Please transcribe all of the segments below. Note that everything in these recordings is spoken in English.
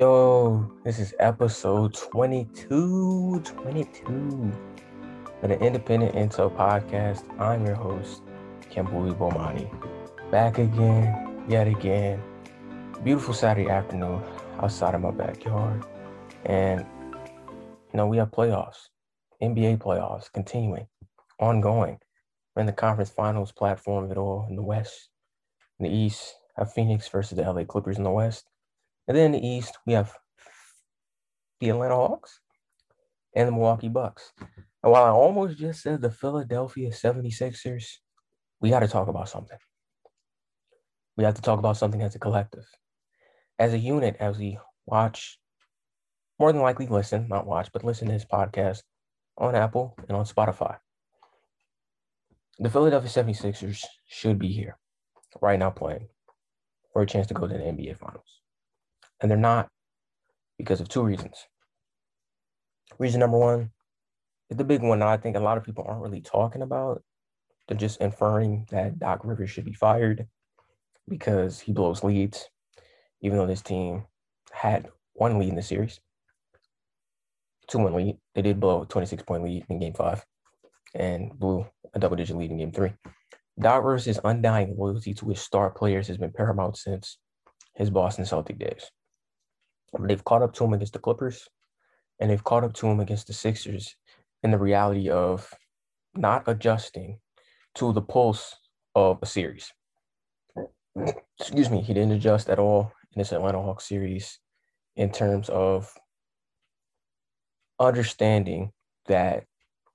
Yo, this is episode 22. 22 of the Independent Intel Podcast. I'm your host, Kembui Bomani. Back again, yet again. Beautiful Saturday afternoon outside of my backyard. And, you know, we have playoffs, NBA playoffs continuing, ongoing. We're in the conference finals platform of it all in the West. In the East, have Phoenix versus the LA Clippers in the West. And then in the East, we have the Atlanta Hawks and the Milwaukee Bucks. And while I almost just said the Philadelphia 76ers, we got to talk about something. We have to talk about something as a collective, as a unit, as we watch, more than likely listen, not watch, but listen to this podcast on Apple and on Spotify. The Philadelphia 76ers should be here right now playing for a chance to go to the NBA Finals. And they're not because of two reasons. Reason number one is the big one that I think a lot of people aren't really talking about. They're just inferring that Doc Rivers should be fired because he blows leads, even though this team had one lead in the series. Two one lead. They did blow a 26 point lead in game five and blew a double digit lead in game three. Doc Rivers' undying loyalty to his star players has been paramount since his Boston Celtic days. They've caught up to him against the Clippers, and they've caught up to him against the Sixers in the reality of not adjusting to the pulse of a series. Excuse me, he didn't adjust at all in this Atlanta Hawks series in terms of understanding that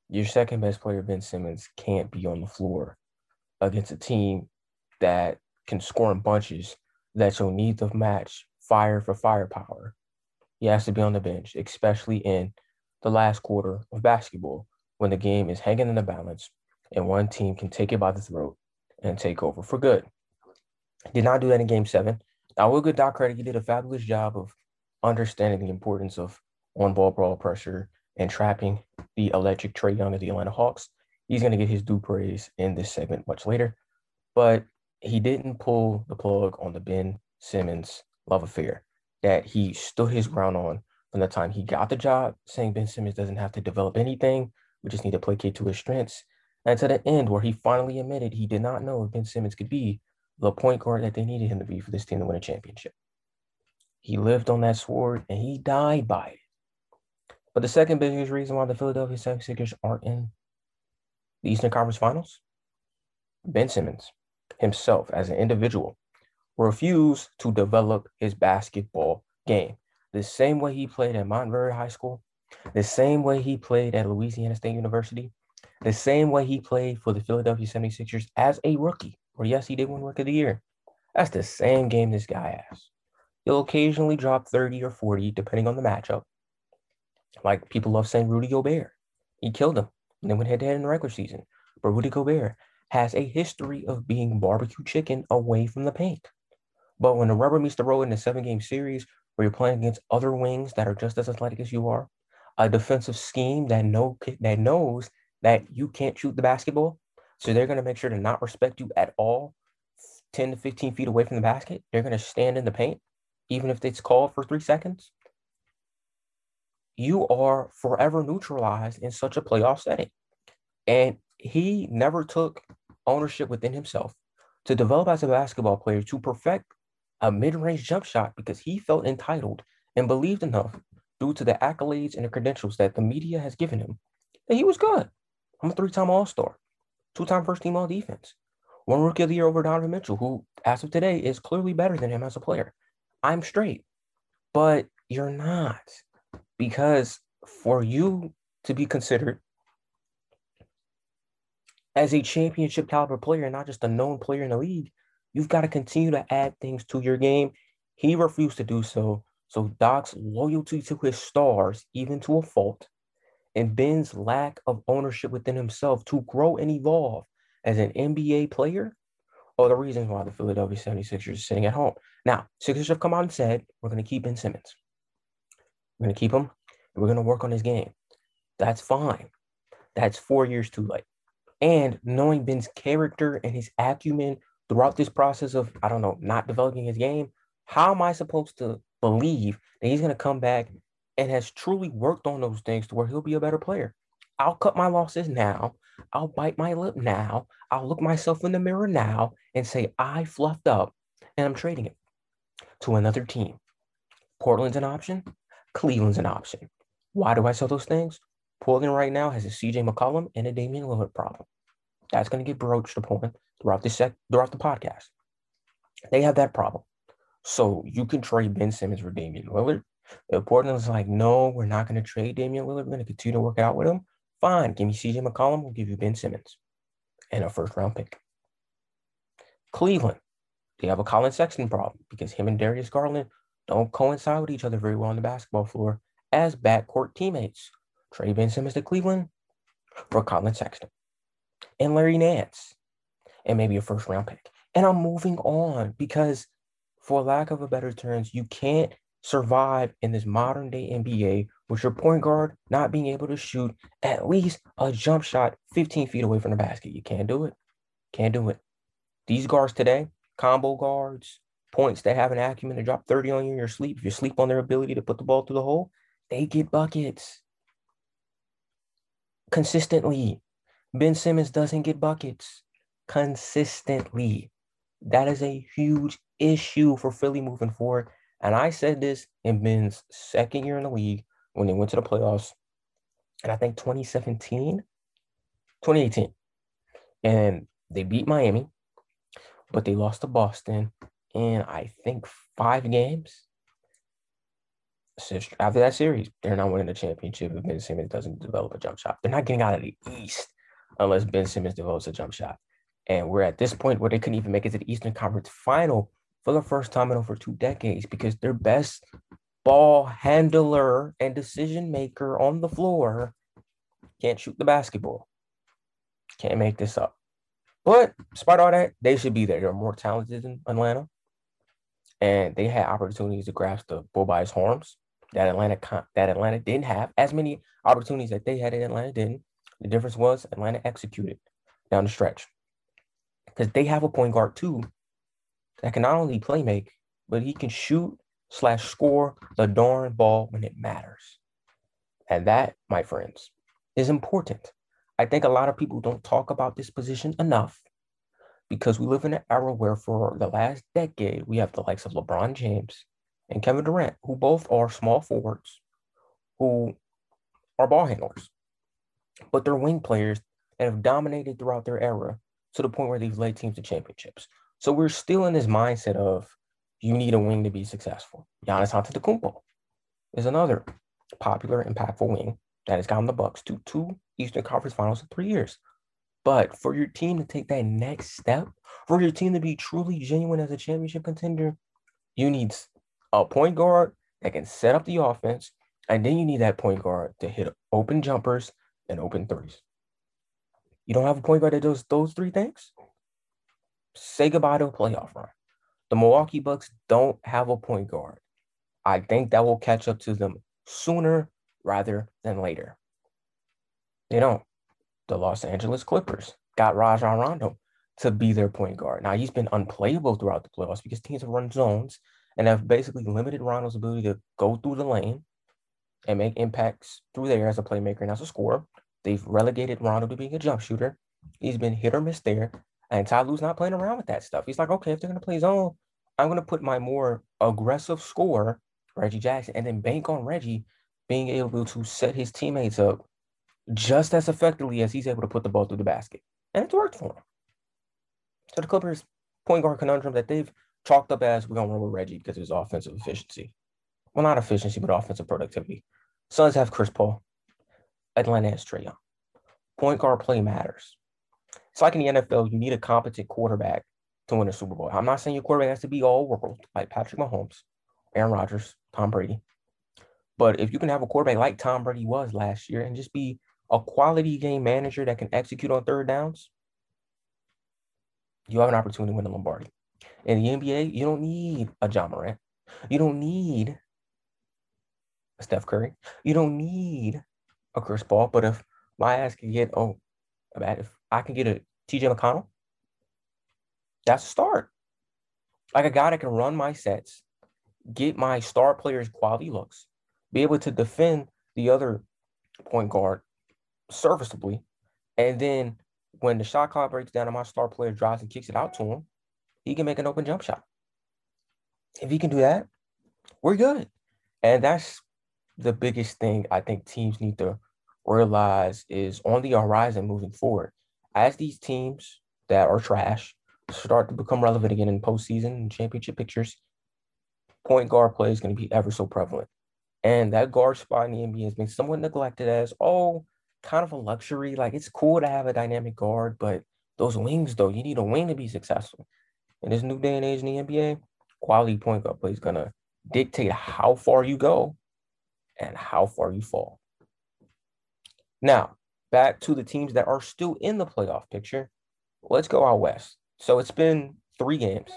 your second best player, Ben Simmons, can't be on the floor against a team that can score in bunches that you'll need to match fire for firepower. He has to be on the bench, especially in the last quarter of basketball when the game is hanging in the balance and one team can take it by the throat and take over for good. Did not do that in game seven. I will give Doc credit. He did a fabulous job of understanding the importance of on ball brawl pressure and trapping the electric Trae Young of the Atlanta Hawks. He's going to get his due praise in this segment much later. But he didn't pull the plug on the Ben Simmons love affair that he stood his ground on from the time he got the job, saying Ben Simmons doesn't have to develop anything. We just need to play placate to his strengths. And to the end, where he finally admitted he did not know if Ben Simmons could be the point guard that they needed him to be for this team to win a championship. He lived on that sword and he died by it. But the second biggest reason why the Philadelphia 76ers aren't in the Eastern Conference Finals, Ben Simmons himself as an individual refused to develop his basketball game the same way he played at Montverde High School, the same way he played at Louisiana State University, the same way he played for the Philadelphia 76ers as a rookie. Or yes, he did win Rookie of the Year. That's the same game this guy has. He'll occasionally drop 30 or 40, depending on the matchup. Like people love saying Rudy Gobert. He killed him and then went head to head in the regular season. But Rudy Gobert has a history of being barbecue chicken away from the paint. But when the rubber meets the road in a seven game series where you're playing against other wings that are just as athletic as you are, a defensive scheme that know that knows that you can't shoot the basketball, so they're going to make sure to not respect you at all, 10 to 15 feet away from the basket. They're going to stand in the paint, even if it's called for three seconds. You are forever neutralized in such a playoff setting. And he never took ownership within himself to develop as a basketball player to perfect a mid-range jump shot because he felt entitled and believed enough due to the accolades and the credentials that the media has given him that he was good. I'm a three-time All-Star, two-time first-team All-Defense, one Rookie of the Year over Donovan Mitchell, who, as of today, is clearly better than him as a player. I'm straight, but you're not because for you to be considered as a championship caliber player, and not just a known player in the league, You've got to continue to add things to your game. He refused to do so. So Doc's loyalty to his stars, even to a fault, and Ben's lack of ownership within himself to grow and evolve as an NBA player are the reasons why the Philadelphia 76ers are sitting at home. Now, Sixers have come out and said, we're going to keep Ben Simmons. We're going to keep him, and we're going to work on his game. That's fine. That's four years too late. And knowing Ben's character and his acumen throughout this process of, I don't know, not developing his game, how am I supposed to believe that he's going to come back and has truly worked on those things to where he'll be a better player. I'll cut my losses now. I'll bite my lip now. I'll look myself in the mirror now and say, I fluffed up and I'm trading it to another team. Portland's an option. Cleveland's an option. Why do I sell those things? Portland right now has a CJ McCollum and a Damian Lillard problem. That's going to get broached upon throughout the sec- throughout the podcast. They have that problem. So you can trade Ben Simmons for Damian Lillard. If Portland's like, no, we're not going to trade Damian Lillard. We're going to continue to work out with him. Fine. Give me CJ McCollum. We'll give you Ben Simmons and a first round pick. Cleveland, they have a Collin Sexton problem because him and Darius Garland don't coincide with each other very well on the basketball floor as backcourt teammates. Trade Ben Simmons to Cleveland for Collin Sexton and Larry Nance and maybe a first round pick. And I'm moving on because, for lack of a better terms, you can't survive in this modern day NBA with your point guard not being able to shoot at least a jump shot 15 feet away from the basket. You can't do it. Can't do it. These guards today, combo guards, points that have an acumen to drop 30 on you in your sleep, if you sleep on their ability to put the ball through the hole, they get buckets consistently. Ben Simmons doesn't get buckets consistently. That is a huge issue for Philly moving forward. And I said this in Ben's second year in the league when they went to the playoffs. And I think 2017, 2018. And they beat Miami, but they lost to Boston in, I think, five games. After that series, they're not winning the championship if Ben Simmons doesn't develop a jump shot. They're not getting out of the East unless Ben Simmons develops a jump shot. And we're at this point where they couldn't even make it to the Eastern Conference final for the first time in over two decades because their best ball handler and decision maker on the floor can't shoot the basketball. Can't make this up. But despite all that, they should be there. They're more talented than Atlanta. And they had opportunities to grasp the bull by his horns that Atlanta that Atlanta didn't have. As many opportunities that they had in Atlanta didn't. The difference was Atlanta executed down the stretch. Because they have a point guard too that can not only play make, but he can shoot slash score the darn ball when it matters. And that, my friends, is important. I think a lot of people don't talk about this position enough because we live in an era where for the last decade, we have the likes of LeBron James and Kevin Durant, who both are small forwards, who are ball handlers, but they're wing players that have dominated throughout their era to the point where they've led teams to championships. So we're still in this mindset of you need a wing to be successful. Giannis Antetokounmpo is another popular, impactful wing that has gotten the Bucks to two Eastern Conference Finals in three years. But for your team to take that next step, for your team to be truly genuine as a championship contender, you need a point guard that can set up the offense, and then you need that point guard to hit open jumpers and open threes. You don't have a point guard that does those three things? say goodbye to a playoff run. The Milwaukee Bucks don't have a point guard. I think that will catch up to them sooner rather than later. They don't. The Los Angeles Clippers got Rajon Rondo to be their point guard. Now he's been unplayable throughout the playoffs because teams have run zones and have basically limited Rondo's ability to go through the lane and make impacts through there as a playmaker and as a scorer. They've relegated Rondo to being a jump shooter. He's been hit or miss there. And Ty Lue's not playing around with that stuff. He's like, okay, if they're gonna play zone, I'm gonna put my more aggressive score, Reggie Jackson, and then bank on Reggie being able to set his teammates up just as effectively as he's able to put the ball through the basket. And it's worked for him. So the Clippers point guard conundrum that they've chalked up as we're gonna run with Reggie because of his offensive efficiency. Well, not efficiency, but offensive productivity. Suns have Chris Paul. Atlanta has Trae Young. Point guard play matters. It's like in the NFL, you need a competent quarterback to win a Super Bowl. I'm not saying your quarterback has to be all world like Patrick Mahomes, Aaron Rodgers, Tom Brady. But if you can have a quarterback like Tom Brady was last year and just be a quality game manager that can execute on third downs, you have an opportunity to win the Lombardi. In the NBA, you don't need a Ja Morant. You don't need a Steph Curry. You don't need a Chris Paul. But if my ass can get, oh, bad, if I can get a TJ McConnell, that's a start. Like a guy that can run my sets, get my star players quality looks, be able to defend the other point guard serviceably, and then when the shot clock breaks down and my star player drives and kicks it out to him, he can make an open jump shot. If he can do that, we're good. And that's the biggest thing I think teams need to realize is on the horizon moving forward. As these teams that are trash start to become relevant again in postseason and championship pictures, point guard play is going to be ever so prevalent. And that guard spot in the NBA has been somewhat neglected as, oh, kind of a luxury. Like it's cool to have a dynamic guard, but those wings, though, you need a wing to be successful. In this new day and age in the NBA, quality point guard play is going to dictate how far you go and how far you fall. Now, back to the teams that are still in the playoff picture. Let's go out west. So it's been three games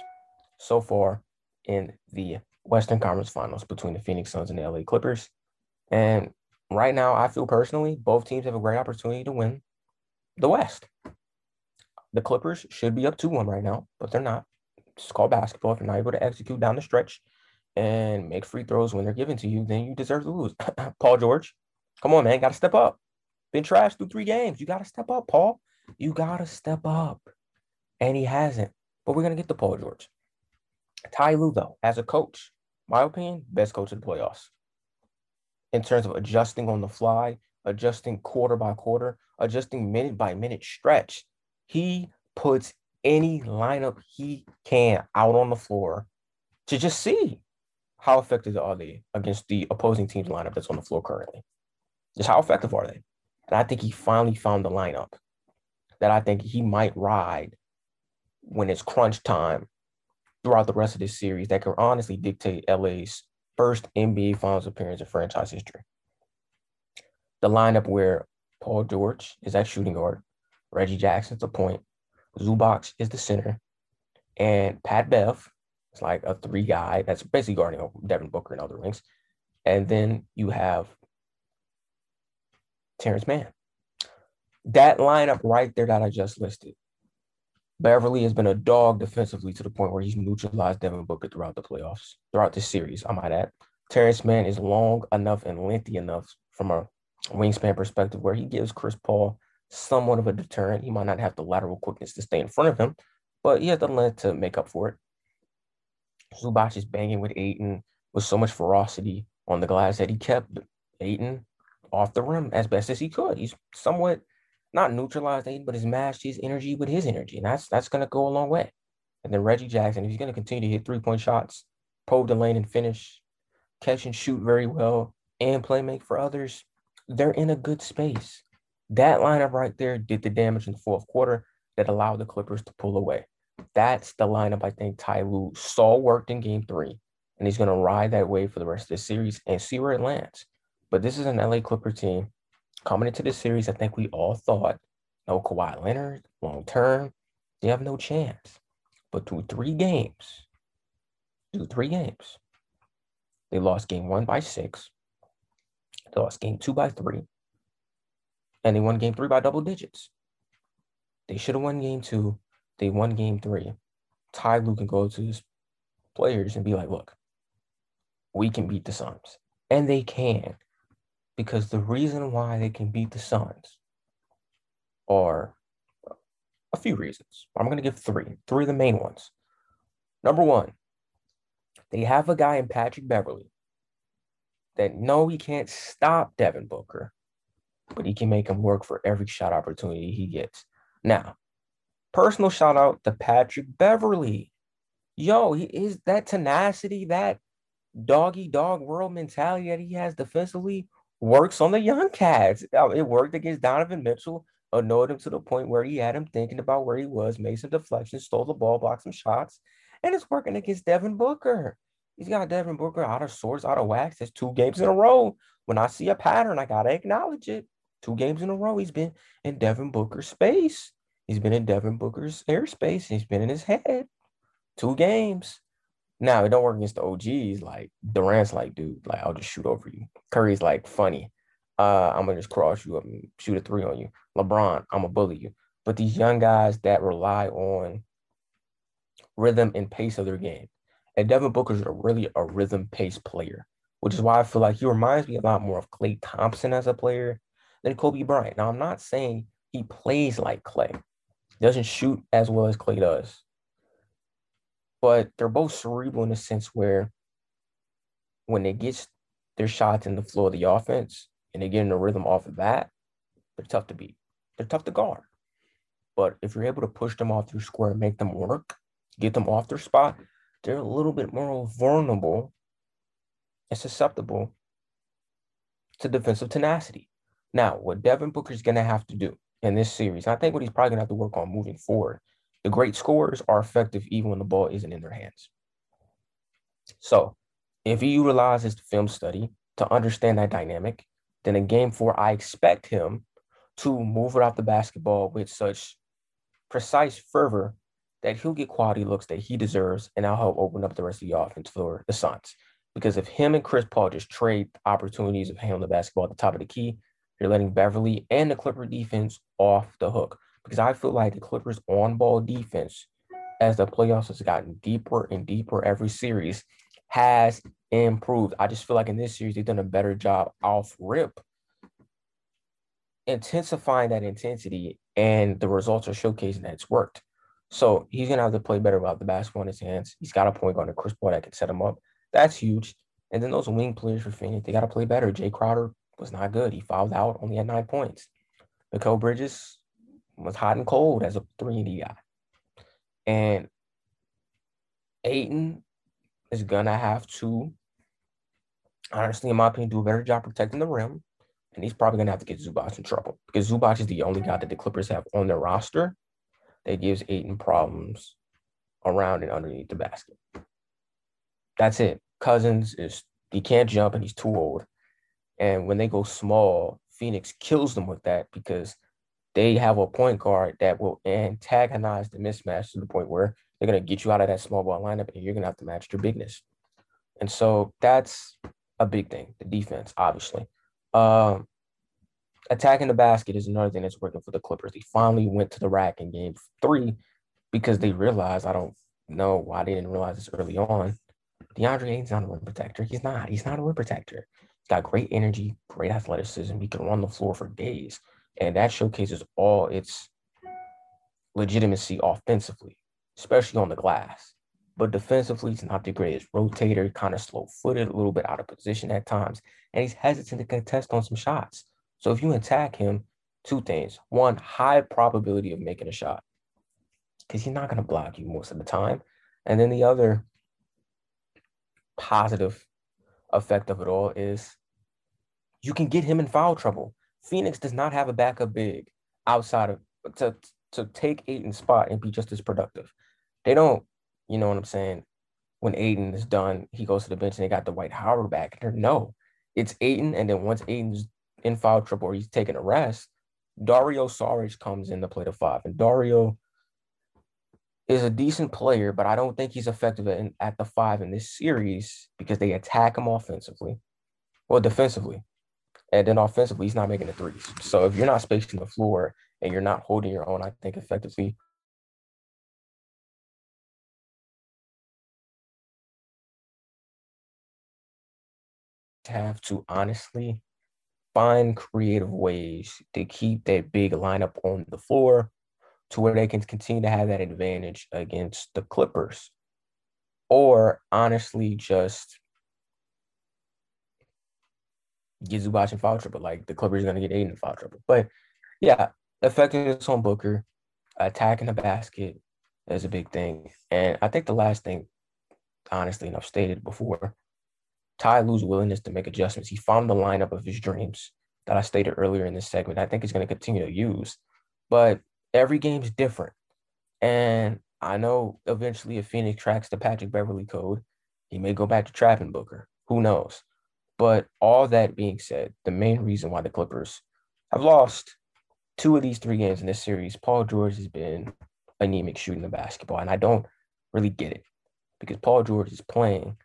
so far in the Western Conference Finals between the Phoenix Suns and the LA Clippers. And right now, I feel personally both teams have a great opportunity to win the West. The Clippers should be up 2 1 right now, but they're not. It's called basketball. If you're not able to execute down the stretch and make free throws when they're given to you, then you deserve to lose. Paul George, come on, man. Got to step up. Been trashed through three games. You got to step up, Paul. You got to step up. And he hasn't. But we're going to get to Paul George. Ty Lue, though, as a coach, my opinion, best coach of the playoffs. In terms of adjusting on the fly, adjusting quarter by quarter, adjusting minute by minute stretch, he puts any lineup he can out on the floor to just see how effective are they against the opposing team's lineup that's on the floor currently. Just how effective are they? And I think he finally found the lineup that I think he might ride when it's crunch time throughout the rest of this series that can honestly dictate LA's first NBA Finals appearance in franchise history. The lineup where Paul George is at shooting guard, Reggie Jackson's the point, Zubac is the center, and Pat Bev is like a three guy that's basically guarding Devin Booker and other wings. And then you have Terance Mann. That lineup right there that I just listed Beverley has been a dog defensively to the point where he's neutralized Devin Booker throughout the playoffs, throughout this series. I might add. Terance Mann is long enough and lengthy enough from a wingspan perspective where he gives Chris Paul somewhat of a deterrent. He might not have the lateral quickness to stay in front of him, but he has the length to make up for it. Zubac is banging with Ayton with so much ferocity on the glass that he kept Ayton off the rim as best as he could. He's somewhat not neutralized Ayton, but has matched his energy with his energy. And that's that's gonna go a long way. And then Reggie Jackson, if he's gonna continue to hit three-point shots, probe the lane and finish, catch and shoot very well, and play make for others, they're in a good space. That lineup right there did the damage in the fourth quarter that allowed the Clippers to pull away. That's the lineup I think Ty Lue saw worked in game three. And he's gonna ride that wave for the rest of the series and see where it lands. But this is an LA Clipper team coming into the series, I think we all thought no Kawhi Leonard long term, they have no chance. But through three games, through three games, they lost game one by six, they lost game two by three, and they won game three by double digits. They should have won game two. They won game three. Ty Lue can go to his players and be like, look, we can beat the Suns. And they can because the reason why they can beat the Suns are a few reasons. I'm going to give three, three of the main ones. Number one, they have a guy in Patrick Beverley that no, he can't stop Devin Booker, but he can make him work for every shot opportunity he gets. Now, personal shout out to Patrick Beverley. Yo, he is that tenacity, that doggy dog world mentality that he has defensively works on the young cats. Uh, it worked against Donovan Mitchell, annoyed him to the point where he had him thinking about where he was, made some deflections, stole the ball, blocked some shots, and it's working against Devin Booker. He's got Devin Booker out of sorts, out of wax. It's two games in a row. When I see a pattern, I gotta acknowledge it. Two games in a row, he's been in Devin Booker's space. He's been in Devin Booker's airspace. He's been in his head. Two games. Now it don't work against the OGs. Like Durant's like, dude, like I'll just shoot over you. Curry's like funny. Uh, I'm gonna just cross you up and shoot a three on you. LeBron, I'm gonna bully you. But these young guys that rely on rhythm and pace of their game, And Devin Booker's a really a rhythm pace player, which is why I feel like he reminds me a lot more of Klay Thompson as a player than Kobe Bryant. Now, I'm not saying he plays like Klay, he doesn't shoot as well as Klay does, but they're both cerebral in the sense where when they get their shots in the flow of the offense and they get in the rhythm off of that, they're tough to beat. They're tough to guard. But if you're able to push them off your square make them work, get them off their spot, they're a little bit more vulnerable and susceptible to defensive tenacity. Now, what Devin Booker is going to have to do in this series, I think what he's probably going to have to work on moving forward, the great scorers are effective even when the ball isn't in their hands. So, if he utilizes the film study to understand that dynamic, then in game four, I expect him to move it off the basketball with such precise fervor that he'll get quality looks that he deserves, and I'll help open up the rest of the offense for the Suns. Because if him and Chris Paul just trade opportunities of handling the basketball at the top of the key, you're letting Beverley and the Clipper defense off the hook. Because I feel like the Clippers on ball defense, as the playoffs has gotten deeper and deeper every series, has improved. I just feel like in this series, they've done a better job off rip, intensifying that intensity, and the results are showcasing that it's worked. So he's gonna have to play better without the basketball in his hands. He's got a point guard, a Chris Paul that can set him up. That's huge. And then those wing players for Phoenix, they got to play better. Jae Crowder was not good. He fouled out, only had nine points. Mikal Bridges was hot and cold as a three and D guy. And Ayton is gonna have to, honestly, in my opinion, do a better job protecting the rim. And he's probably gonna have to get Zubac in trouble because Zubac is the only guy that the Clippers have on their roster that gives Ayton problems around and underneath the basket. That's it. Cousins is he can't jump and he's too old. And when they go small, Phoenix kills them with that because they have a point guard that will antagonize the mismatch to the point where they're gonna get you out of that small ball lineup and you're gonna have to match your bigness. And so that's a big thing, the defense, obviously. Um, attacking the basket is another thing that's working for the Clippers. They finally went to the rack in game three because they realized, I don't know why they didn't realize this early on. DeAndre Ayton's not a rim protector. He's not. He's not a rim protector. Got great energy, great athleticism. He can run the floor for days. And that showcases all its legitimacy offensively, especially on the glass. But defensively, he's not the greatest rotator, kind of slow footed, a little bit out of position at times. And he's hesitant to contest on some shots. So if you attack him, two things. One, high probability of making a shot because he's not going to block you most of the time. And then the other positive effect of it all is you can get him in foul trouble. Phoenix does not have a backup big outside of to to take Ayton's spot and be just as productive. They don't, you know what I'm saying? When Ayton is done, he goes to the bench and they got Dwight Howard back. No, it's Ayton, and then once Ayton's in foul trouble or he's taking a rest, Dario Saric comes in to play the five. And Dario is a decent player, but I don't think he's effective at, at the five in this series because they attack him offensively, well, defensively. And then offensively, he's not making the threes. So if you're not spacing the floor and you're not holding your own, I think effectively, have to honestly find creative ways to keep that big lineup on the floor to where they can continue to have that advantage against the Clippers. Or honestly, just get Zubac in foul trouble. Like the Clippers are going to get Ayton in foul trouble. But yeah, effectiveness on Booker, attacking the basket is a big thing. And I think the last thing, honestly, and I've stated before, Ty Lue's willingness to make adjustments. He found the lineup of his dreams that I stated earlier in this segment. I think he's going to continue to use. But every game's different. And I know eventually if Phoenix tracks the Patrick Beverley code, he may go back to trapping Booker. Who knows? But all that being said, the main reason why the Clippers have lost two of these three games in this series, Paul George has been anemic shooting the basketball. And I don't really get it because Paul George is playing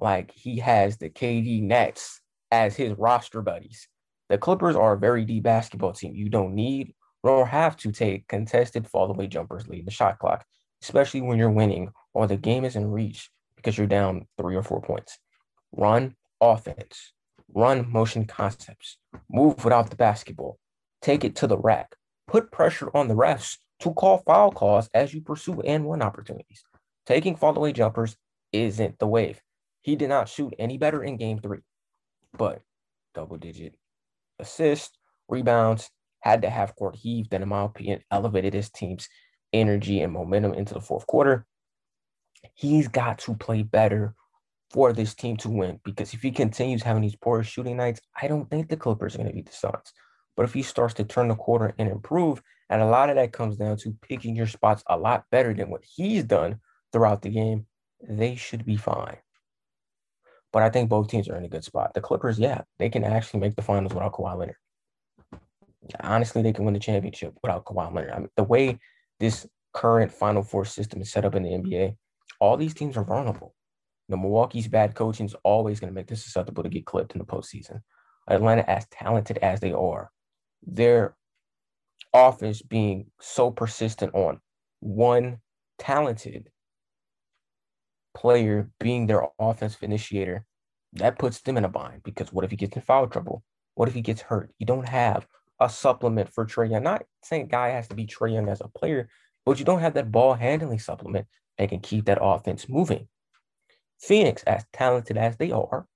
like he has the KD Nets as his roster buddies. The Clippers are a very deep basketball team. You don't need nor have to take contested fall away jumpers in the shot clock, especially when you're winning or the game is in reach, because you're down three or four points. Run offense, run motion concepts, move without the basketball, take it to the rack, put pressure on the refs to call foul calls as you pursue and one opportunities. Taking fall away jumpers isn't the wave. He did not shoot any better in game three, but double digit assists, rebounds, had to have court heave that, in my opinion, elevated his team's energy and momentum into the fourth quarter. He's got to play better for this team to win because if he continues having these poor shooting nights, I don't think the Clippers are going to beat the Suns. But if he starts to turn the quarter and improve, and a lot of that comes down to picking your spots a lot better than what he's done throughout the game, they should be fine. But I think both teams are in a good spot. The Clippers, yeah, they can actually make the finals without Kawhi Leonard. Honestly, they can win the championship without Kawhi Leonard. I mean, the way this current Final Four system is set up in the mm-hmm. NBA, all these teams are vulnerable. The Milwaukee's bad coaching is always going to make them susceptible to get clipped in the postseason. Atlanta, as talented as they are, their offense being so persistent on one talented player being their offensive initiator, that puts them in a bind because what if he gets in foul trouble? What if he gets hurt? You don't have a supplement for Trae Young. Not saying guy has to be Trae Young as a player, but you don't have that ball handling supplement that can keep that offense moving. Phoenix, as talented as they are,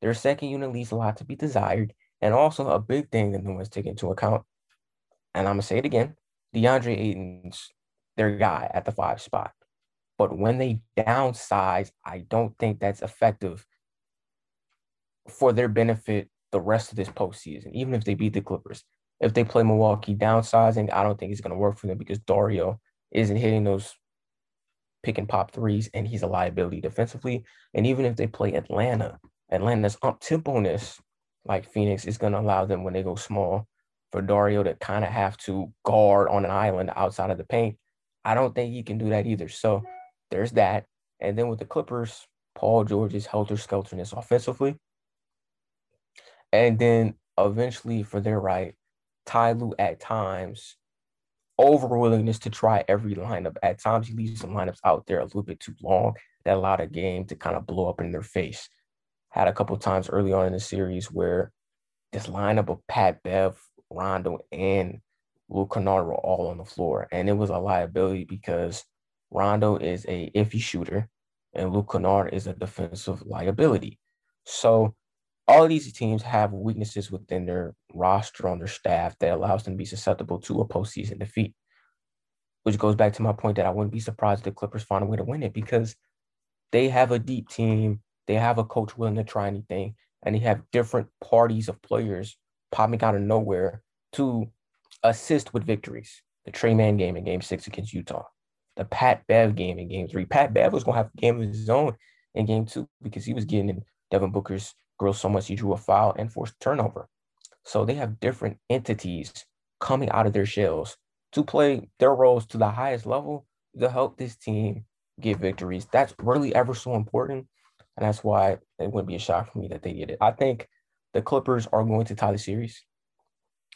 their second unit leaves a lot to be desired. And also a big thing that no one's taking into account, and I'm gonna say it again, DeAndre Ayton's their guy at the five spot. But when they downsize, I don't think that's effective for their benefit the rest of this postseason, even if they beat the Clippers. If they play Milwaukee downsizing, I don't think it's going to work for them because Dario isn't hitting those pick and pop threes, and he's a liability defensively. And even if they play Atlanta, Atlanta's up temponess, like Phoenix, is going to allow them when they go small for Dario to kind of have to guard on an island outside of the paint. I don't think he can do that either. So there's that. And then with the Clippers, Paul George's helter skelterness offensively. And then eventually for their right, Ty at times over willingness to try every lineup. At times he leaves some lineups out there a little bit too long that allowed a game to kind of blow up in their face. Had a couple times early on in the series where this lineup of Pat Bev, Rondo, and Luke Kennard were all on the floor. And it was a liability because Rondo is a iffy shooter, and Luke Kennard is a defensive liability. So all of these teams have weaknesses within their roster on their staff that allows them to be susceptible to a postseason defeat. Which goes back to my point that I wouldn't be surprised if the Clippers find a way to win it because they have a deep team, they have a coach willing to try anything, and they have different parties of players popping out of nowhere to assist with victories. The Trey Man game in game six against Utah the Pat Bev game in game three. Pat Bev was gonna have a game of his own in game two because he was getting in Devin Booker's grill so much he drew a foul and forced turnover. So they have different entities coming out of their shells to play their roles to the highest level to help this team get victories. That's really ever so important. And that's why it wouldn't be a shock for me that they did it. I think the Clippers are going to tie the series.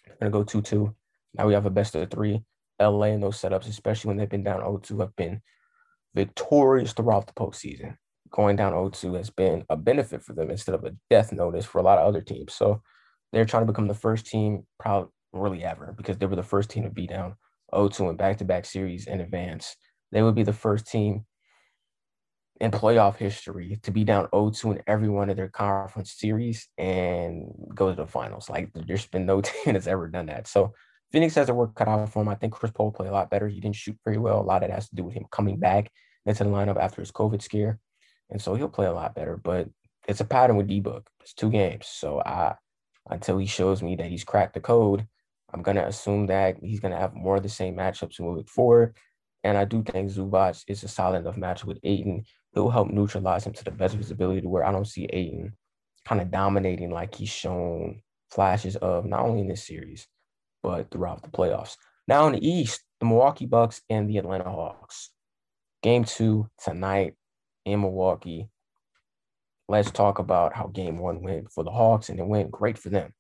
They're going to go 2 2. Now we have a best of three. LA in those setups, especially when they've been down 0-2, have been victorious throughout the postseason. Going down 0-2 has been a benefit for them instead of a death notice for a lot of other teams. So they're trying to become the first team, probably really ever, because they were the first team to be down 0-2 in back-to-back series in advance. They would be the first team in playoff history to be down 0-2 in every one of their conference series and go to the finals. Like there's been no team that's ever done that. So Phoenix has a work cut out for him. I think Chris Paul played a lot better. He didn't shoot very well. A lot of that has to do with him coming back into the lineup after his COVID scare. And so he'll play a lot better. But it's a pattern with D Book. It's two games. So I until he shows me that he's cracked the code, I'm gonna assume that he's gonna have more of the same matchups moving forward. And I do think Zubac is a solid enough match with Ayton. He'll help neutralize him to the best of his ability to where I don't see Ayton kind of dominating like he's shown flashes of not only in this series, but throughout the playoffs. Now in the East, the Milwaukee Bucks and the Atlanta Hawks. Game two tonight in Milwaukee. Let's talk about how game one went for the Hawks, and it went great for them.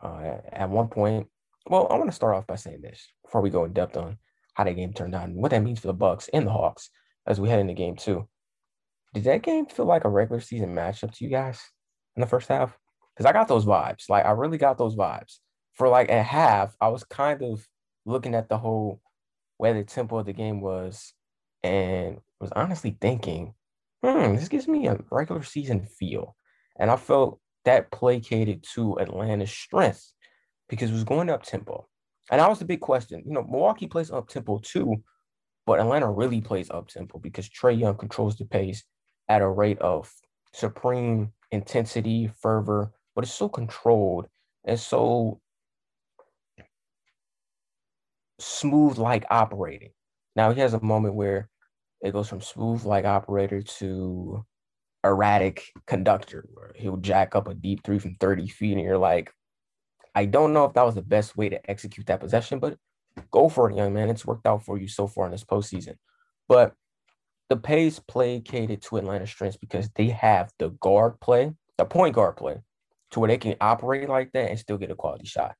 Uh, at one point, well, I want to start off by saying this before we go in depth on how that game turned out and what that means for the Bucks and the Hawks as we head into game two. did that game feel like a regular season matchup to you guys in the first half? Because I got those vibes. Like I really got those vibes. For like a half, I was kind of looking at the whole where the tempo of the game was and was honestly thinking, hmm, this gives me a regular season feel. And I felt that placated to Atlanta's strength because it was going up tempo. And that was the big question. You know, Milwaukee plays up tempo too, but Atlanta really plays up tempo because Trae Young controls the pace at a rate of supreme intensity, fervor, but it's so controlled and so smooth like operating. Now he has a moment where it goes from smooth like operator to erratic conductor, where he'll jack up a deep three from 30 feet, and you're like, I don't know if that was the best way to execute that possession, but go for it, young man. It's worked out for you so far in this postseason. But the pace placated to Atlanta strengths because they have the guard play, the point guard play, to where they can operate like that and still get a quality shot.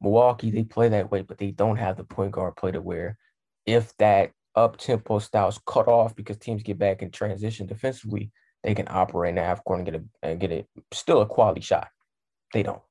Milwaukee, they play that way, but they don't have the point guard play to where if that up tempo styles cut off because teams get back in transition defensively, they can operate in the half court and get a and get it still a quality shot. They don't.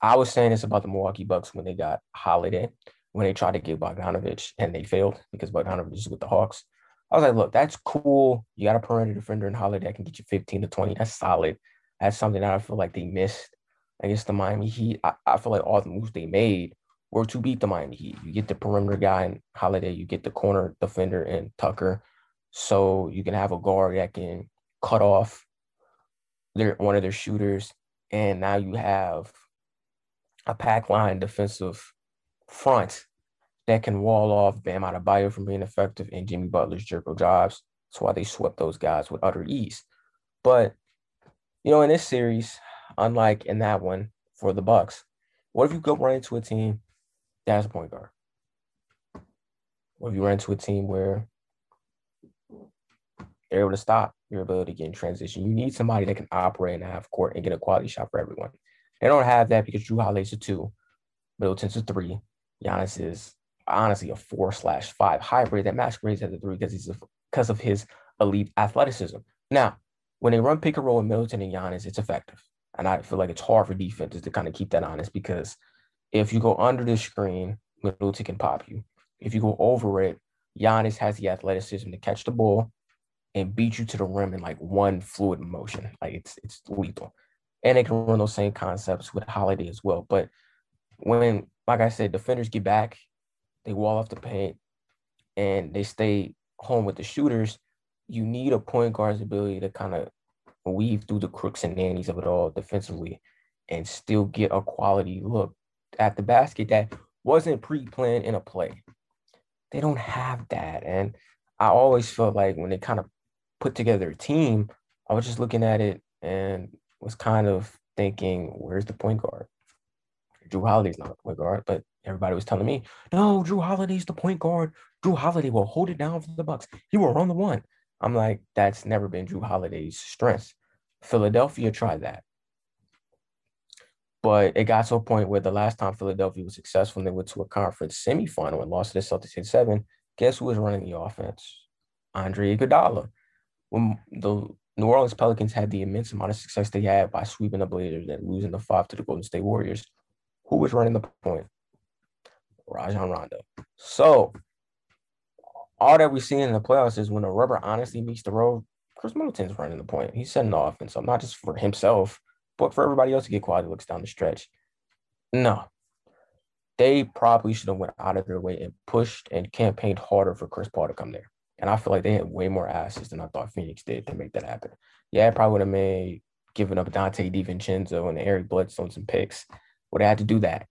I was saying this about the Milwaukee Bucks when they got Holiday, when they tried to get Bogdanovich and they failed because Bogdanovich is with the Hawks. I was like, look, that's cool. You got a perimeter defender in Holiday that can get you 15 to 20. That's solid. That's something that I feel like they missed against the Miami Heat. I, I feel like all the moves they made were to beat the Miami Heat. You get the perimeter guy in Holiday, you get the corner defender in Tucker. So you can have a guard that can cut off their one of their shooters. And now you have a pack line defensive front that can wall off Bam Adebayo from being effective and Jimmy Butler's Jericho Jobs. That's why they swept those guys with utter ease. But you know, in this series, unlike in that one for the Bucks, what if you go right into a team that has a point guard? What if you run into a team where they're able to stop your ability to get in transition? You need somebody that can operate in half court and get a quality shot for everyone. They don't have that because Jrue Holiday's a two, Middleton's a three. Giannis is honestly a four slash five hybrid that masquerades as a three because he's because of his elite athleticism. Now, when they run pick and roll with Middleton and Giannis, it's effective. And I feel like it's hard for defenses to kind of keep that honest because if you go under the screen, Middleton can pop you. If you go over it, Giannis has the athleticism to catch the ball and beat you to the rim in like one fluid motion. Like it's it's lethal and they can run those same concepts with Holiday as well. But when, like I said, defenders get back, they wall off the paint, and they stay home with the shooters. You need a point guard's ability to kind of weave through the crooks and nannies of it all defensively, and still get a quality look at the basket that wasn't pre-planned in a play. They don't have that, and I always felt like when they kind of put together a team, I was just looking at it and was kind of thinking, where's the point guard? Jrue Holiday's not a point guard, but everybody was telling me, no, Jrue Holiday's the point guard. Jrue Holiday will hold it down for the Bucks. He will run the one. I'm like, that's never been Jrue Holiday's strength. Philadelphia tried that. But it got to a point where the last time Philadelphia was successful and they went to a conference semifinal and lost to the Celtics in seven, guess who was running the offense? Andre Iguodala. When the New Orleans Pelicans had the immense amount of success they had by sweeping the Blazers and losing the five to the Golden State Warriors. Who was running the point? Rajon Rondo. So all that we see in the playoffs is when the rubber honestly meets the road, Khris Middleton's running the point. He's setting the offense up, not just for himself, but for everybody else to get quality looks down the stretch. No. They probably should have went out of their way and pushed and campaigned harder for Chris Paul to come there. And I feel like they had way more assets than I thought Phoenix did to make that happen. Yeah, it probably would have made giving up Donte DiVincenzo and Eric Bledsoe some picks. Would have had to do that.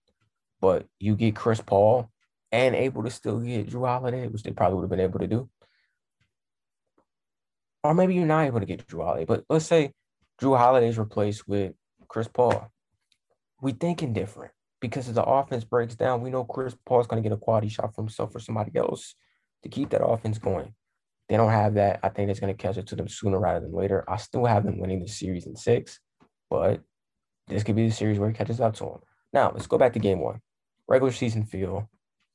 But you get Chris Paul and able to still get Jrue Holiday, which they probably would have been able to do. Or maybe you're not able to get Jrue Holiday, but let's say Jrue Holiday is replaced with Chris Paul. We thinking different because as the offense breaks down, we know Chris Paul is going to get a quality shot for himself or somebody else to keep that offense going. They don't have that. I think it's going to catch up to them sooner rather than later. I still have them winning the series in six, but this could be the series where it catches up to them. Now, let's go back to game one. Regular season feel,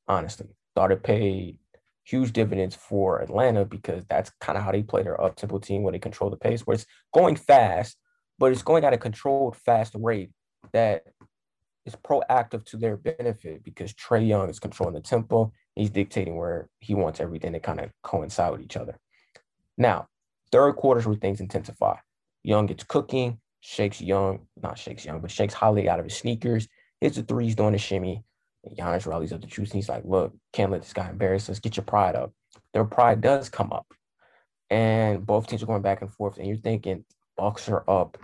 honestly, thought it paid huge dividends for Atlanta because that's kind of how they play their up tempo team when they control the pace, where it's going fast, but it's going at a controlled fast rate that is proactive to their benefit because Trae Young is controlling the tempo. He's dictating where he wants everything to kind of coincide with each other. Now, third quarters where things intensify. Young gets cooking, shakes Young, not shakes Young, but shakes Holly out of his sneakers, hits the threes doing a shimmy. And Giannis rallies up the truth and he's like, look, can't let this guy embarrass us. Get your pride up. Their pride does come up. And both teams are going back and forth. And you're thinking Bucks are up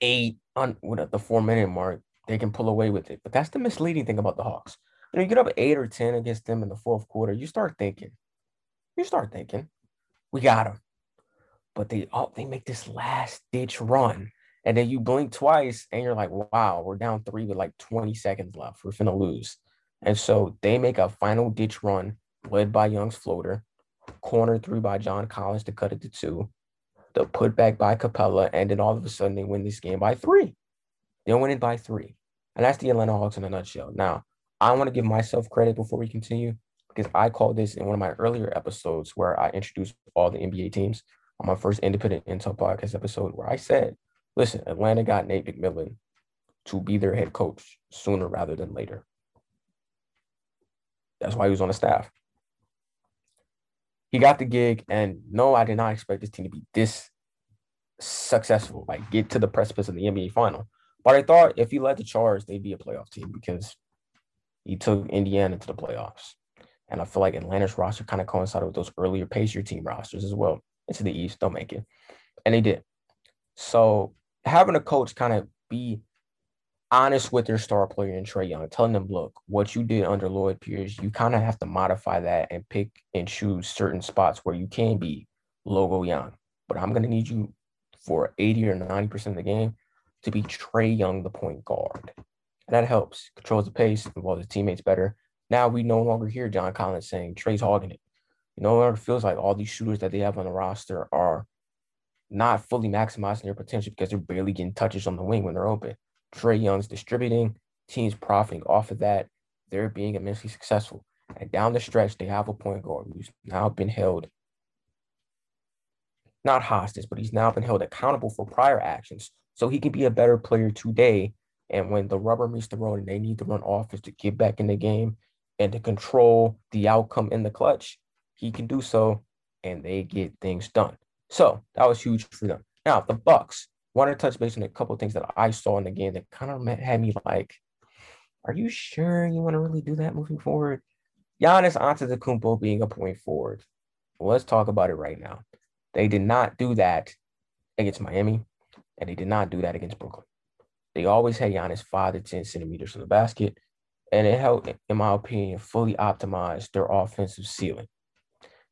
eight on the four minute mark. They can pull away with it. But that's the misleading thing about the Hawks. When you get up eight or 10 against them in the fourth quarter, you start thinking, you start thinking, we got them. But they all they make this last ditch run and then you blink twice and you're like, wow, we're down three with like 20 seconds left. We're finna lose. And so they make a final ditch run led by Young's floater, corner three by John Collins to cut it to two, the putback by Capela, and then all of a sudden they win this game by three. They win it by three. And that's the Atlanta Hawks in a nutshell. Now, I want to give myself credit before we continue because I called this in one of my earlier episodes where I introduced all the NBA teams on my first independent intel podcast episode where I said Listen, Atlanta got Nate McMillan to be their head coach sooner rather than later. That's why he was on the staff. He got the gig, and no, I did not expect this team to be this successful, like get to the precipice of the NBA final. But I thought if he led the charge, they'd be a playoff team because he took Indiana to the playoffs. And I feel like Atlanta's roster kind of coincided with those earlier Pacer team rosters as well. Into the East, don't make it. And they did. So having a coach kind of be honest with their star player and Trae Young, telling them, look, what you did under Lloyd Pierce, you kind of have to modify that and pick and choose certain spots where you can be logo young. But I'm going to need you for 80 or 90% of the game to be Trae Young, the point guard. And that helps, controls the pace, involves his teammates better. Now we no longer hear John Collins saying Trae's hogging it. You know, it feels like all these shooters that they have on the roster are not fully maximizing their potential because they're barely getting touches on the wing when they're open. Trae Young's distributing, teams profiting off of that. They're being immensely successful. And down the stretch, they have a point guard who's now been held not hostage, but he's now been held accountable for prior actions. So he can be a better player today. And when the rubber meets the road and they need to run offense to get back in the game and to control the outcome in the clutch, he can do so and they get things done. So that was huge for them. Now the Bucks want to touch base on a couple of things that I saw in the game that kind of had me like, "Are you sure you want to really do that moving forward?" Giannis Antetokounmpo being a point forward. Let's talk about it right now. They did not do that against Miami, and they did not do that against Brooklyn. They always had Giannis five to ten centimeters from the basket, and it helped, in my opinion, fully optimize their offensive ceiling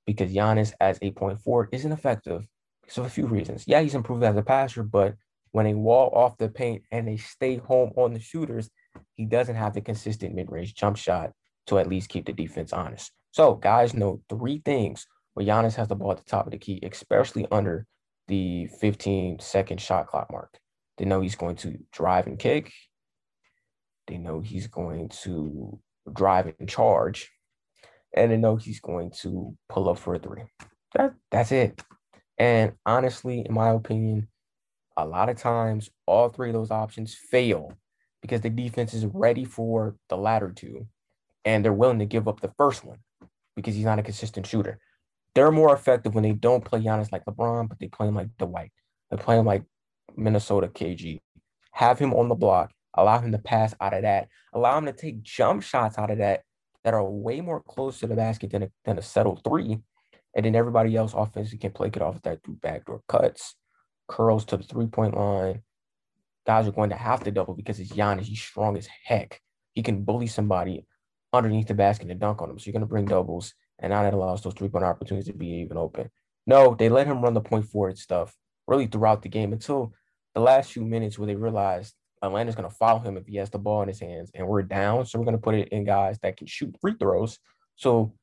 because Giannis as a point forward isn't effective So a few reasons. Yeah, he's improved as a passer, but when they wall off the paint and they stay home on the shooters, he doesn't have the consistent mid-range jump shot to at least keep the defense honest. So guys know three things where Giannis has the ball at the top of the key, especially under the 15 second shot clock mark. They know he's going to drive and kick. They know he's going to drive and charge and they know he's going to pull up for a three. That that's it. And honestly, in my opinion, a lot of times all three of those options fail because the defense is ready for the latter two, and they're willing to give up the first one because he's not a consistent shooter. They're more effective when they don't play Giannis like LeBron, but they play him like Dwight. They play him like Minnesota KG. Have him on the block, allow him to pass out of that, allow him to take jump shots out of that that are way more close to the basket than a, than a settled three. And then everybody else offensively can play it off that through backdoor cuts, curls to the three point line. Guys are going to have to double because it's Giannis. He's strong as heck. He can bully somebody underneath the basket and dunk on them. So you're going to bring doubles, and now that allows those three point opportunities to be even open. No, they let him run the point forward stuff really throughout the game until the last few minutes where they realized Atlanta's going to follow him if he has the ball in his hands, and we're down. So we're going to put it in guys that can shoot free throws. So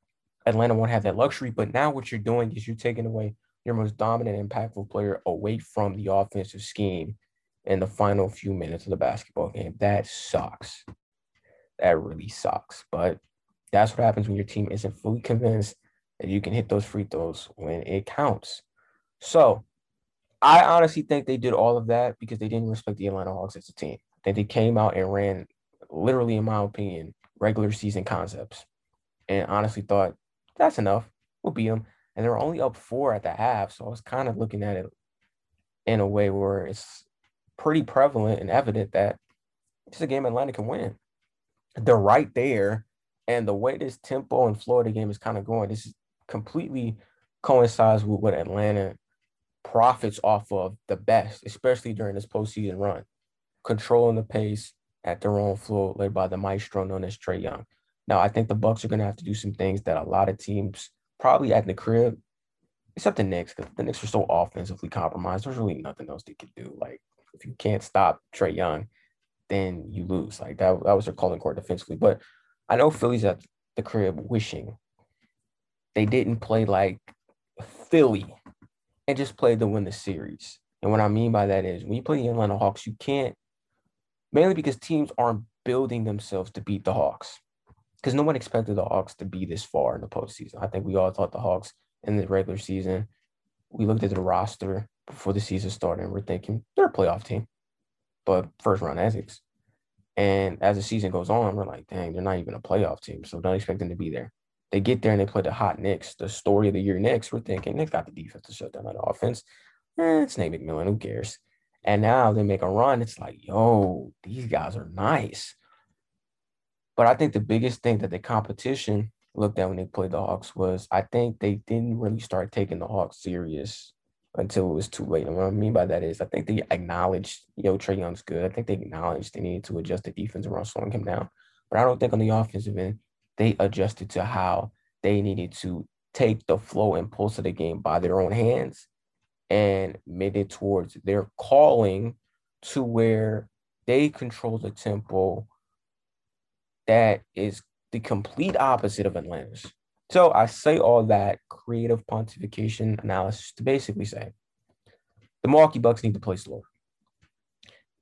Atlanta won't have that luxury. But now what you're doing is you're taking away your most dominant, impactful player away from the offensive scheme in the final few minutes of the basketball game. That sucks. That really sucks. But That's what happens when your team isn't fully convinced that you can hit those free throws when it counts. So I honestly think they did all of that because they didn't respect the Atlanta Hawks as a team. That they came out and ran, literally, in my opinion, regular season concepts, and honestly thought that's enough. We'll beat them, and they're only up four at the half. So I was kind of looking at it in a way where it's pretty prevalent and evident that it's a game Atlanta can win. They're right there. And the way this tempo and Florida game is kind of going, this is completely coincides with what Atlanta profits off of the best, especially during this postseason run. Controlling the pace at their own floor, led by the maestro known as Trae Young. Now, I think the Bucks are going to have to do some things that a lot of teams probably at the crib, except the Knicks, because the Knicks are so offensively compromised. There's really nothing else they could do. Like, if you can't stop Trae Young, then you lose. Like that, that was their calling court defensively. But I know Philly's at the crib wishing they didn't play like Philly and just play to win the series. And what I mean by that is when you play the Atlanta Hawks, you can't mainly because teams aren't building themselves to beat the Hawks. Because no one expected the Hawks to be this far in the postseason. I think we all thought the Hawks in the regular season. We looked at the roster before the season started and we're thinking they're a playoff team but first round exits. And as the season goes on, we're like, dang, they're not even a playoff team. So don't expect them to be there. They get there and they play the hot Knicks, the story of the year Knicks. We're thinking they got the defense to shut down that offense. Eh, it's Nate McMillan. Who cares? And now they make a run. It's like, yo, these guys are nice. But I think the biggest thing that the competition looked at when they played the Hawks was I think they didn't really start taking the Hawks serious until it was too late. And what I mean by that is I think they acknowledged, yo, Trae Young's good. I think they acknowledged they needed to adjust the defense around slowing him down. But I don't think on the offensive end, they adjusted to how they needed to take the flow and pulse of the game by their own hands and made it towards their calling to where they control the tempo that is the complete opposite of Atlanta's. So I say all that creative pontification analysis to basically say the Milwaukee Bucks need to play slow.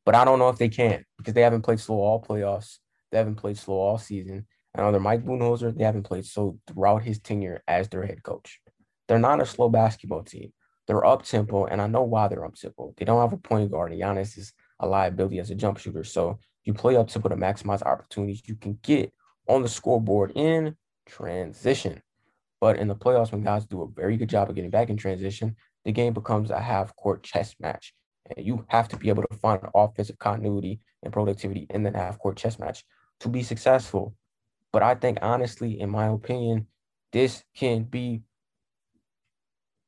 But I don't know if they can because they haven't played slow all playoffs. They haven't played slow all season. And under Mike Budenholzer, they haven't played so throughout his tenure as their head coach. They're not a slow basketball team. They're up tempo, and I know why they're up tempo. They don't have a point guard. And Giannis is a liability as a jump shooter. So you play up tempo to maximize opportunities you can get on the scoreboard in transition. But in the playoffs, when guys do a very good job of getting back in transition, the game becomes a half court chess match. And you have to be able to find offensive continuity and productivity in that half court chess match to be successful. But I think, honestly, in my opinion, this can be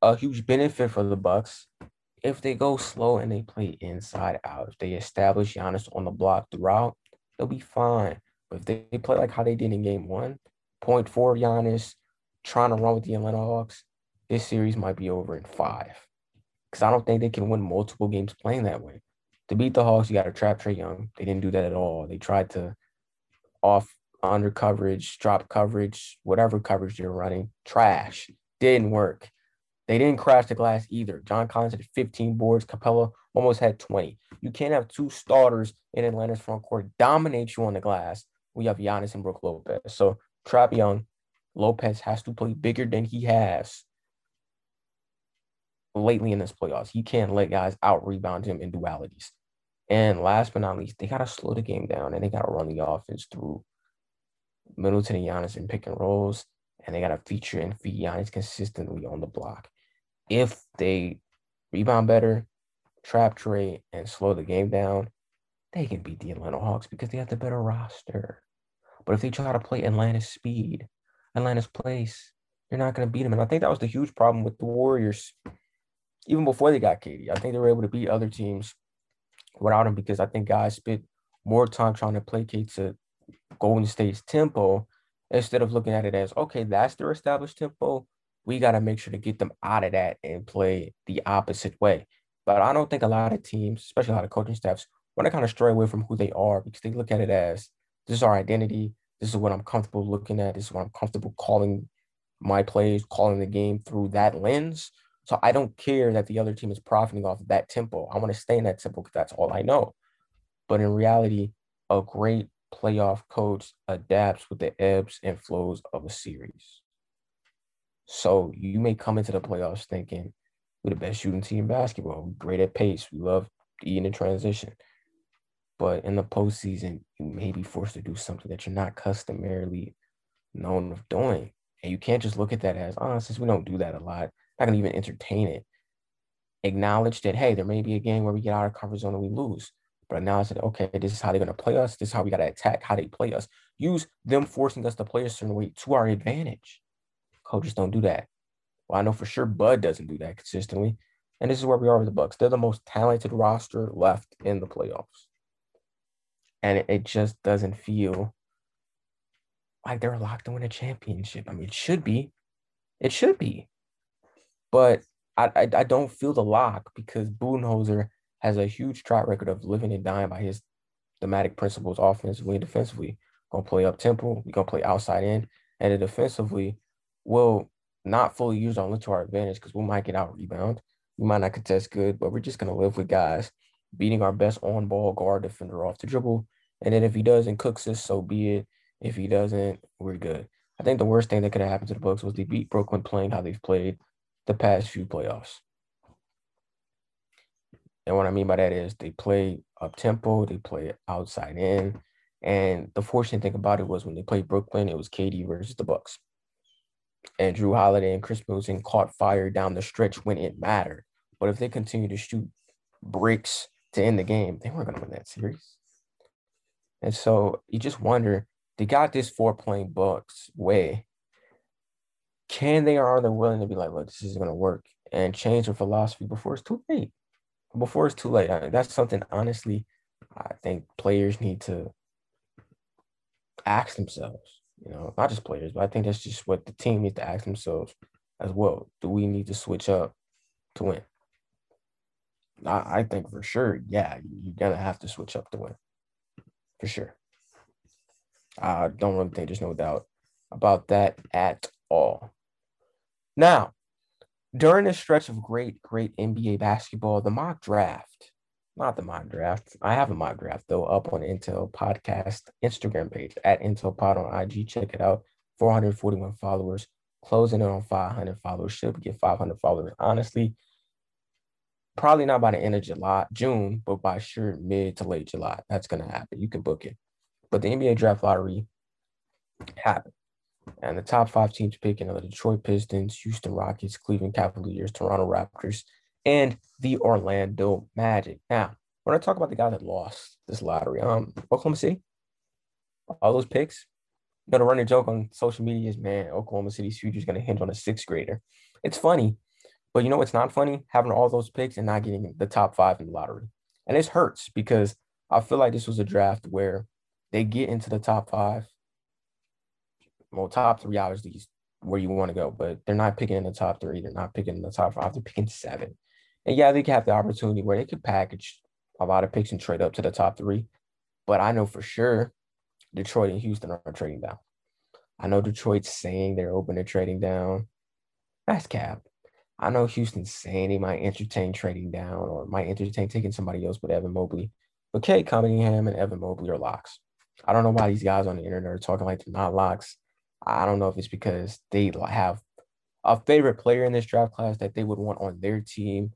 a huge benefit for the Bucks if they go slow and they play inside out. If they establish Giannis on the block throughout, they'll be fine. But if they, play like how they did in game one, point forward Giannis, trying to run with the Atlanta Hawks, this series might be over in five. Because I don't think they can win multiple games playing that way. To beat the Hawks, you got to trap Trae Young. They didn't do that at all. They tried to off under coverage, drop coverage, whatever coverage you're running, trash. Didn't work. They didn't crash the glass either. John Collins had 15 boards. Capela almost had 20. You can't have two starters in Atlanta's front court dominate you on the glass. We have Giannis and Brook Lopez. So trap Young, Lopez has to play bigger than he has lately in this playoffs. He can't let guys out rebound him in dualities. And last but not least, they got to slow the game down and they got to run the offense through Middleton and Giannis in pick and rolls. And they got to feature and feed Giannis consistently on the block. If they rebound better, trap trade, and slow the game down, they can beat the Atlanta Hawks because they have the better roster. But if they try to play Atlanta's speed, Atlanta's place. You're not going to beat them. And I think that was the huge problem with the Warriors, even before they got KD. I think they were able to beat other teams without him because I think guys spent more time trying to placate to Golden State's tempo instead of looking at it as, okay, that's their established tempo. We got to make sure to get them out of that and play the opposite way. But I don't think a lot of teams, especially a lot of coaching staffs, want to kind of stray away from who they are because they look at it as this is our identity. This is what I'm comfortable looking at. This is what I'm comfortable calling my plays, calling the game through that lens. So I don't care that the other team is profiting off of that tempo. I want to stay in that tempo because that's all I know. But in reality, a great playoff coach adapts with the ebbs and flows of a series. So you may come into the playoffs thinking we're the best shooting team in basketball. We're great at pace. We love eating in transition. But in the postseason, you may be forced to do something that you're not customarily known of doing. And you can't just look at that as, oh, since we don't do that a lot, not gonna even entertain it. Acknowledge that, hey, there may be a game where we get out of comfort zone and we lose. But now I said, okay, this is how they're gonna play us. This is how we gotta attack, how they play us. Use them forcing us to play a certain way to our advantage. Coaches don't do that. Well, I know for sure Bud doesn't do that consistently. And this is where we are with the Bucks. They're the most talented roster left in the playoffs. And it just doesn't feel like they're locked to win a championship. I mean, it should be. It should be. But I, I, I don't feel the lock because Budenholzer has a huge track record of living and dying by his thematic principles offensively and defensively. Gonna play up tempo, we gonna play outside in, and defensively, we'll not fully use our to our advantage because we might get out rebound. We might not contest good, but we're just gonna live with guys beating our best on ball guard defender off the dribble. And then if he doesn't cooks us, so be it. If he doesn't, we're good. I think the worst thing that could have happened to the Bucks was they beat Brooklyn playing how they've played the past few playoffs. And what I mean by that is they play up tempo, they play outside in. And the fortunate thing about it was when they played Brooklyn, it was KD versus the Bucks. And Jrue Holiday and Khris Middleton caught fire down the stretch when it mattered. But if they continue to shoot bricks to end the game, they weren't going to win that series. And so you just wonder they got this four playing Bucks way. Can they or are they willing to be like, look, this isn't going to work and change their philosophy before it's too late? Before it's too late. I mean, that's something, honestly, I think players need to ask themselves. You know, not just players, but I think that's just what the team needs to ask themselves as well. Do we need to switch up to win? I, I think for sure, yeah, you're gonna have to switch up to win. For sure. I don't really think there's no doubt about that at all. Now, during this stretch of great, great NBA basketball, the mock draft, not the mock draft. I have a mock draft though up on Intel Podcast Instagram page at Intel Pod on IG. Check it out. 441 followers, closing in on 500 followers. Should get 500 followers. Honestly, probably not by the end of July, June, but by sure mid to late July. That's gonna happen. You can book it. But the NBA draft lottery happened. And the top five teams picking are the Detroit Pistons, Houston Rockets, Cleveland Cavaliers, Toronto Raptors, and the Orlando Magic. Now, when I talk about the guys that lost this lottery, um, Oklahoma City, all those picks, you know, the running joke on social media is, man, Oklahoma City's future is going to hinge on a sixth grader. It's funny, but you know what's not funny? Having all those picks and not getting the top five in the lottery. And this hurts because I feel like this was a draft where they get into the top five. Well, top three obviously where you want to go, but they're not picking in the top three. They're not picking in the top five. They're picking seven. And yeah, they have the opportunity where they could package a lot of picks and trade up to the top three. But I know for sure Detroit and Houston are trading down. I know Detroit's saying they're open to trading down. That's cap. I know Houston's saying they might entertain trading down or might entertain taking somebody else but Evan Mobley. But Cade Cunningham and Evan Mobley are locks. I don't know why these guys on the internet are talking like they're not locks. I don't know if it's because they have a favorite player in this draft class that they would want on their team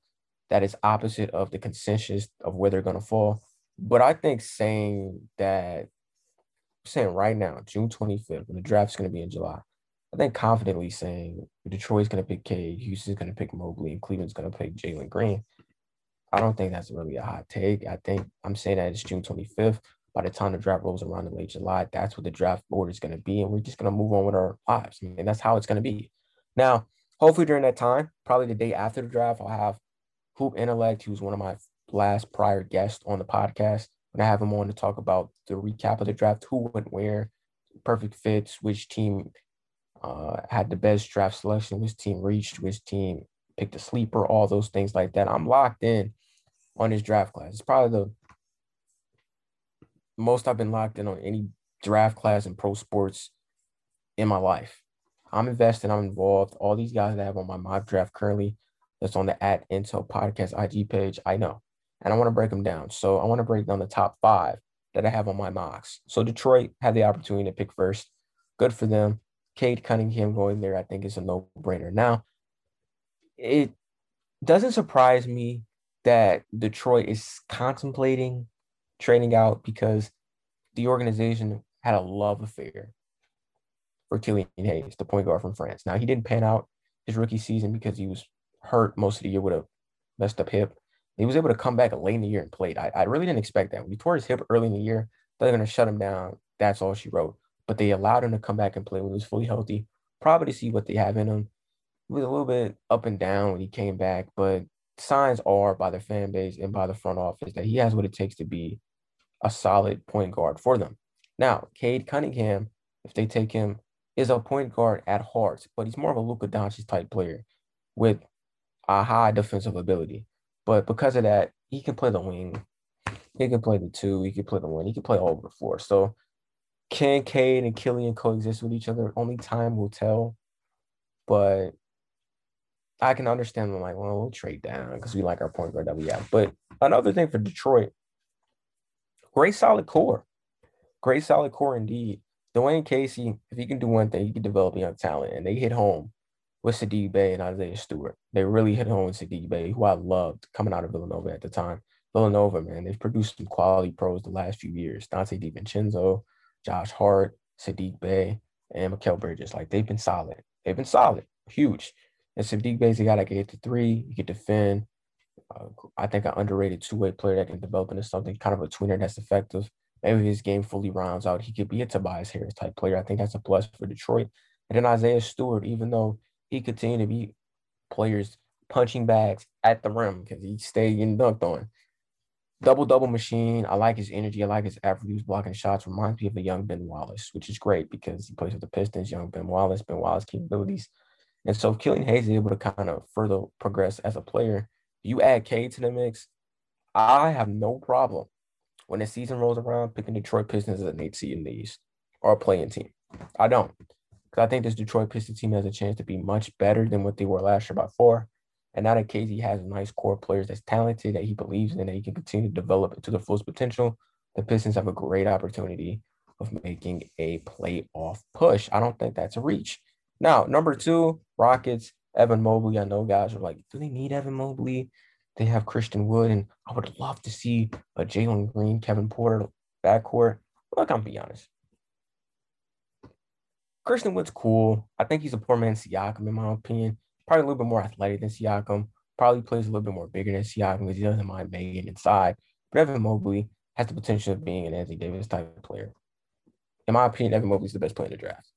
that is opposite of the consensus of where they're going to fall. But I think saying that, saying right now, June 25th, when the draft's going to be in July, I think confidently saying Detroit's going to pick Cade, Houston's going to pick Mobley, and Cleveland's going to pick Jalen Green. I don't think that's really a hot take. I think I'm saying that it's June 25th by the time the draft rolls around in late July, that's what the draft board is going to be. And we're just going to move on with our lives. I mean, that's how it's going to be. Now, hopefully during that time, probably the day after the draft, I'll have Hoop Intellect, who's one of my last prior guests on the podcast. And I have him on to talk about the recap of the draft, who went where, perfect fits, which team uh, had the best draft selection, which team reached, which team picked a sleeper, all those things like that. I'm locked in on this draft class. It's probably the most I've been locked in on any draft class in pro sports in my life. I'm invested, I'm involved. All these guys that I have on my mock draft currently that's on the at Intel podcast IG page, I know. And I want to break them down. So I want to break down the top five that I have on my mocks. So Detroit had the opportunity to pick first. Good for them. Cade Cunningham going there, I think, is a no brainer. Now, it doesn't surprise me that Detroit is contemplating trading out because the organization had a love affair for Killian Hayes, the point guard from France. Now, he didn't pan out his rookie season because he was hurt most of the year with a messed up hip. He was able to come back late in the year and played. I, I really didn't expect that. When he tore his hip early in the year, they're going to shut him down. That's all she wrote. But they allowed him to come back and play when he was fully healthy, probably to see what they have in him. He was a little bit up and down when he came back, but signs are by the fan base and by the front office that he has what it takes to be a solid point guard for them. Now, Cade Cunningham, if they take him, is a point guard at heart, but he's more of a Luka Doncic type player with a high defensive ability. But because of that, he can play the wing. He can play the two. He can play the one. He can play all over the floor. So can Cade and Killian coexist with each other? Only time will tell. But I can understand them like, well, we'll trade down because we like our point guard that we have. But another thing for Detroit, great solid core. Great solid core indeed. Dwane Casey, if he can do one thing, he can develop young talent. And they hit home with Saddiq Bey and Isaiah Stewart. They really hit home with Saddiq Bey, who I loved coming out of Villanova at the time. Villanova, man, they've produced some quality pros the last few years. Donte DiVincenzo, Josh Hart, Saddiq Bey, and Mikal Bridges. Like they've been solid. They've been solid, huge. And Saddiq Bey's a guy that can hit the three, he can defend. Uh, I think an underrated two-way player that can develop into something kind of a tweener that's effective. Maybe his game fully rounds out. He could be a Tobias Harris type player. I think that's a plus for Detroit. And then Isaiah Stewart, even though he continued to be players punching bags at the rim because he stayed getting dunked on. Double double machine. I like his energy. I like his attributes blocking shots. Reminds me of a young Ben Wallace, which is great because he plays with the Pistons. Young Ben Wallace, Ben Wallace capabilities, and so if Killian Hayes is able to kind of further progress as a player, you add K to the mix. I have no problem when the season rolls around picking Detroit Pistons as an eight seed in the East or a playing team. I don't. Because I think this Detroit Pistons team has a chance to be much better than what they were last year by four. And now that Casey has nice core players that's talented, that he believes in, that he can continue to develop to the fullest potential, the Pistons have a great opportunity of making a playoff push. I don't think that's a reach. Now, number two, Rockets, Evan Mobley. I know guys are like, do they need Evan Mobley? They have Christian Wood, and I would love to see a Jalen Green, Kevin Porter backcourt. Look, I'm be honest. Christian Wood's cool. I think he's a poor man Siakam, in my opinion. Probably a little bit more athletic than Siakam. Probably plays a little bit more bigger than Siakam because he doesn't mind making inside. But Evan Mobley has the potential of being an Anthony Davis type player. In my opinion, Evan Mobley's the best player in the draft.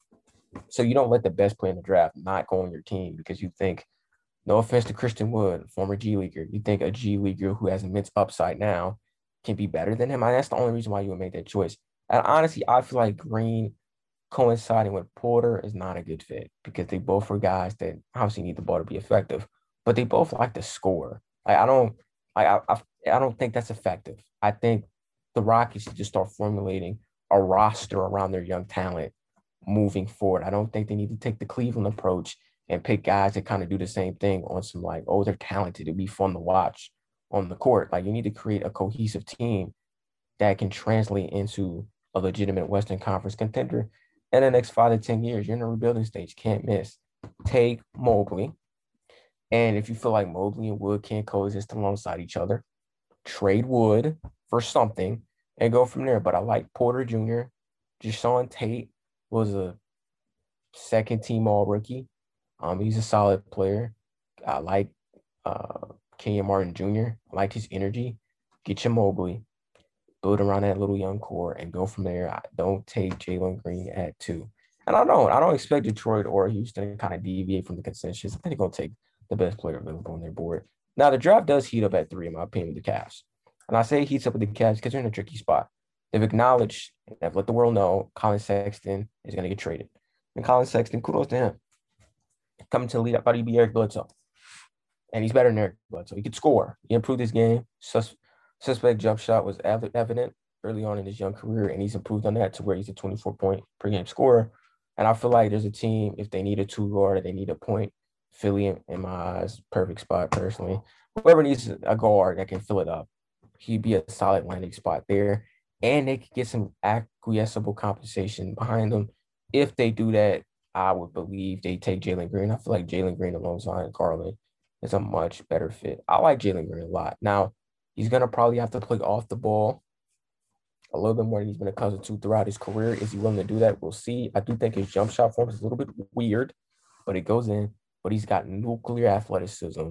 So you don't let the best player in the draft not go on your team because you think, no offense to Christian Wood, former G Leaguer, you think a G Leaguer who has immense upside now can be better than him. Mean, that's the only reason why you would make that choice. And honestly, I feel like Green coinciding with Porter is not a good fit because they both are guys that obviously need the ball to be effective, but they both like to score. I don't, I, I, I don't think that's effective. I think the Rockets should just start formulating a roster around their young talent moving forward. I don't think they need to take the Cleveland approach and pick guys that kind of do the same thing on some like, oh, they're talented. It'd be fun to watch on the court. Like you need to create a cohesive team that can translate into a legitimate Western Conference contender in the next five to 10 years. You're in a rebuilding stage, can't miss. Take Mobley. And if you feel like Mobley and Wood can't coexist alongside each other, trade Wood for something and go from there. But I like Porter Jr. Jae'Sean Tate was a second team all rookie. Um, he's a solid player. I like uh Kenyon Martin Jr. I like his energy. Get your Mobley build around that little young core and go from there. I don't take Jalen Green at two. And I don't, I don't expect Detroit or Houston to kind of deviate from the consensus. I think they're to take the best player available on their board. Now, the draft does heat up at three, in my opinion, with the Cavs. And I say heats up with the Cavs because they're in a tricky spot. They've acknowledged, they've let the world know Collin Sexton is going to get traded. And Collin Sexton, kudos to him. Coming to the lead, I thought he'd be Eric Bledsoe. And he's better than Eric Bledsoe. He could score. He improved his game. Sus- Suspect jump shot was evident early on in his young career, and he's improved on that to where he's a 24 point per game scorer. And I feel like there's a team, if they need a two guard, they need a point. Philly, in my eyes, perfect spot personally. Whoever needs a guard that can fill it up, he'd be a solid landing spot there. And they could get some acquiesceable compensation behind them. If they do that, I would believe they take Jalen Green. I feel like Jalen Green alongside Garland is a much better fit. I like Jalen Green a lot. Now, he's gonna probably have to play off the ball a little bit more than he's been accustomed to throughout his career. Is he willing to do that? We'll see. I do think his jump shot form is a little bit weird, but it goes in. But he's got nuclear athleticism,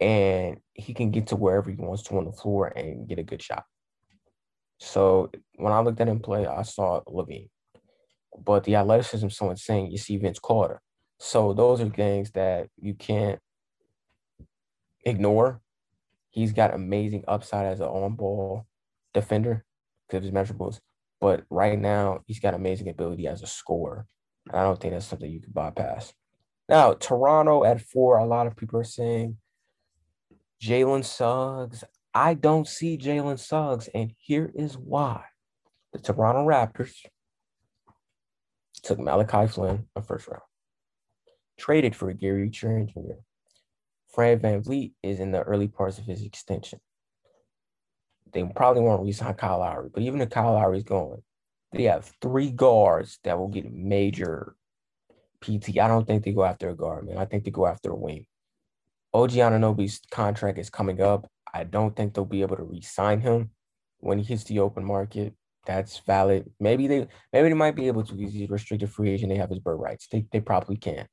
and he can get to wherever he wants to on the floor and get a good shot. So when I looked at him play, I saw LaVine. But the athleticism is so insane. You see Vince Carter. So those are things that you can't ignore. He's got amazing upside as an on-ball defender because of his measurables. But right now, he's got amazing ability as a scorer. I don't think that's something you can bypass. Now, Toronto at four, a lot of people are saying Jalen Suggs. I don't see Jalen Suggs, and here is why. The Toronto Raptors took Malachi Flynn a first round, traded for Gary Trent Jr. Fred VanVleet is in the early parts of his extension. They probably won't resign Kyle Lowry, but even if Kyle Lowry is going, they have three guards that will get major PT. I don't think they go after a guard, man. I think they go after a wing. OG Anunoby's contract is coming up. I don't think they'll be able to re-sign him when he hits the open market. That's valid. Maybe they maybe they might be able to. He's a restricted free agent. They have his bird rights. They they probably can.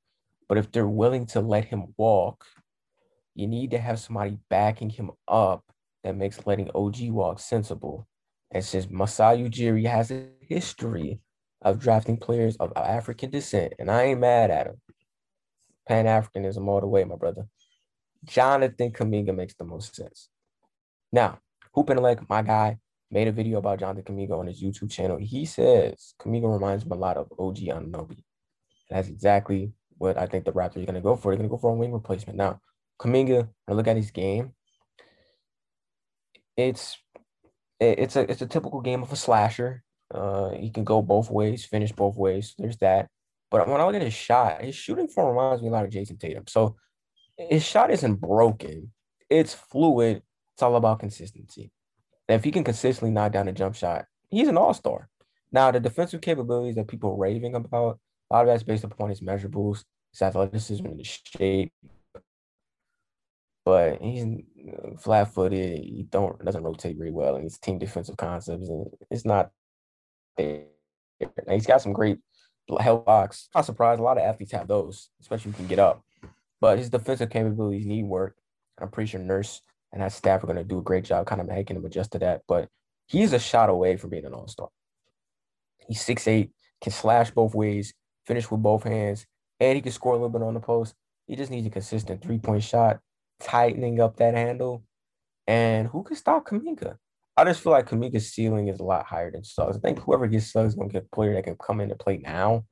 But if they're willing to let him walk, you need to have somebody backing him up that makes letting OG walk sensible. And since Masai Ujiri has a history of drafting players of African descent, and I ain't mad at him. Pan Africanism all the way, my brother. Jonathan Kuminga makes the most sense. Now, Hoop Intellect, my guy, made a video about Jonathan Kuminga on his YouTube channel. He says Kuminga reminds him a lot of OG Anunoby. That's exactly what I think the Raptors are going to go for. They're going to go for a wing replacement. Now, Kuminga, I look at his game. It's it's a it's a typical game of a slasher. Uh, he can go both ways, finish both ways. There's that. But when I look at his shot, his shooting form reminds me a lot of Jayson Tatum. So his shot isn't broken. It's fluid. It's all about consistency. And if he can consistently knock down a jump shot, he's an all-star. Now, the defensive capabilities that people are raving about, a lot of that's based upon his measurables, his athleticism, and his shape. But he's uh, flat-footed. He don't doesn't rotate very well, and his team defensive concepts, and it's not there. Now, he's got some great help blocks. Not surprised. A lot of athletes have those, especially if you can get up. But his defensive capabilities need work. I'm pretty sure Nurse and that staff are going to do a great job kind of making him adjust to that. But he's a shot away from being an all star. He's six eight, can slash both ways, finish with both hands, and he can score a little bit on the post. He just needs a consistent three point shot, tightening up that handle. And who can stop Kuminga? I just feel like Kuminga's ceiling is a lot higher than Suggs. I think whoever gets Suggs is going to get a player that can come into play now.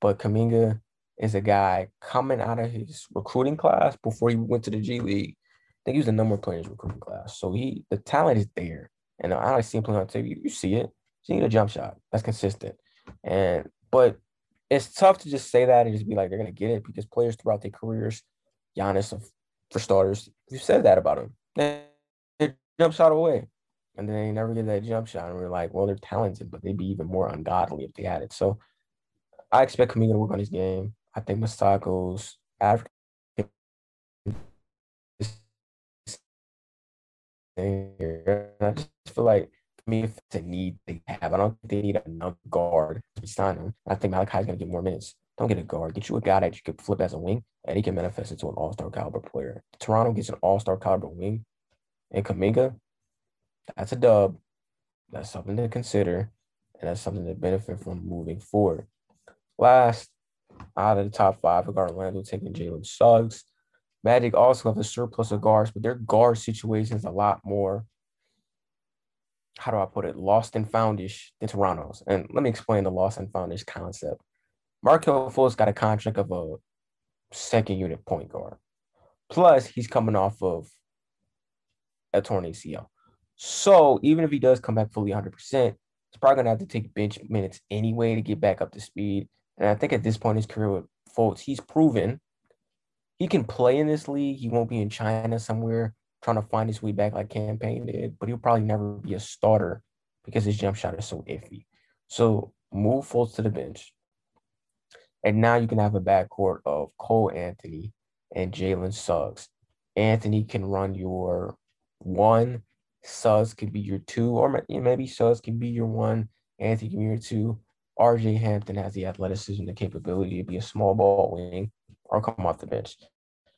But Kuminga, is a guy coming out of his recruiting class before he went to the G League. I think he was the number one player in his recruiting class. So he the talent is there. And I see him playing on TV. You see it. You need a jump shot. That's consistent. And but it's tough to just say that and just be like they're gonna get it because players throughout their careers, Giannis for starters, you said that about him. They jump shot away. And then they never get that jump shot. And we're like, well, they're talented, but they'd be even more ungodly if they had it. So I expect Kuminga to work on his game. I think Masako's African. I just feel like me, if it's a need they have, I don't think they need another guard to sign him. I think Malachi's gonna get more minutes. Don't get a guard. Get you a guy that you could flip as a wing, and he can manifest into an all-star caliber player. Toronto gets an all-star caliber wing, and Kuminga, that's a dub. That's something to consider, and that's something to benefit from moving forward. Last, out of the top five, I got Orlando taking Jalen Suggs. Magic also have a surplus of guards, but their guard situation is a lot more, how do I put it, lost and foundish than Toronto's. And let me explain the lost and foundish concept. Markelle Fultz got a contract of a second unit point guard. Plus, he's coming off of a torn ACL. So even if he does come back fully 100%, he's probably going to have to take bench minutes anyway to get back up to speed. And I think at this point in his career with Fultz, he's proven he can play in this league. He won't be in China somewhere trying to find his way back like Cam Payne did, but he'll probably never be a starter because his jump shot is so iffy. So move Fultz to the bench. And now you can have a backcourt of Cole Anthony and Jalen Suggs. Anthony can run your one, Suggs can be your two, or maybe Suggs can be your one, Anthony can be your two. RJ Hampton has the athleticism, the capability to be a small ball wing or come off the bench.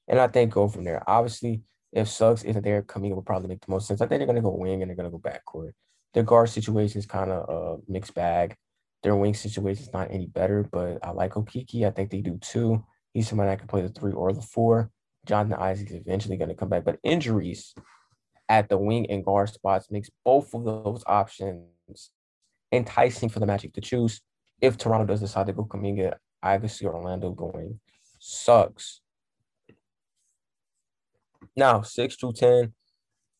And I think go from there. Obviously, if Suggs isn't there, Kuminga would probably make the most sense. I think they're going to go wing and they're going to go backcourt. Their guard situation is kind of a mixed bag. Their wing situation is not any better, but I like Okeke. I think they do too. He's somebody that can play the three or the four. Jonathan Isaac is eventually going to come back, but injuries at the wing and guard spots makes both of those options enticing for the Magic to choose. If Toronto does decide to go Kuminga, I could see Orlando going Suggs. Now, six through ten,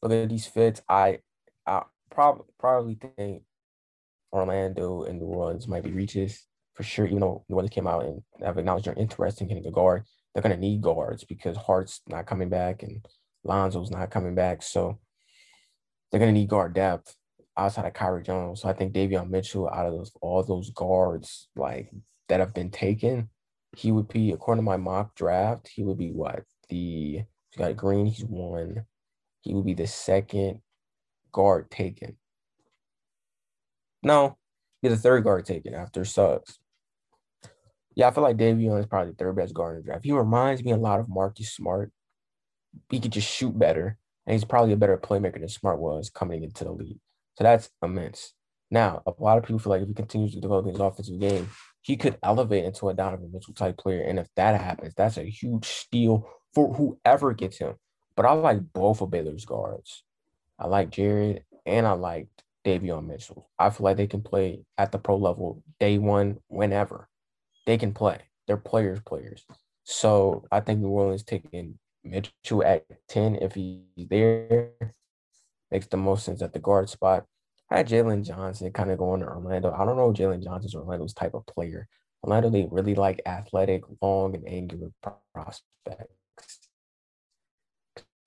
look at these fits. I I probably probably think Orlando and New Orleans might be reaches for sure, even though New Orleans came out and have acknowledged they're interested in getting a guard. They're gonna need guards because Hart's not coming back and Lonzo's not coming back. So they're gonna need guard depth outside of Kyrie Jones. So I think Davion Mitchell, out of those all those guards like that have been taken, he would be, according to my mock draft, he would be what? The he got Green, he's one. He would be the second guard taken. No, he's the third guard taken after Suggs. Yeah, I feel like Davion is probably the third best guard in the draft. He reminds me a lot of Marcus Smart. He could just shoot better, and he's probably a better playmaker than Smart was coming into the league. So that's immense. Now, a lot of people feel like if he continues to develop his offensive game, he could elevate into a Donovan Mitchell type player. And if that happens, that's a huge steal for whoever gets him. But I like both of Baylor's guards. I like Jared and I like Davion Mitchell. I feel like they can play at the pro level day one, whenever. They can play. They're players, players. So I think New Orleans taking Mitchell at 10 if he's there makes the most sense at the guard spot. I had Jalen Johnson kind of going to Orlando. I don't know Jalen Johnson's Orlando's type of player. Orlando, they really like athletic, long, and angular prospects,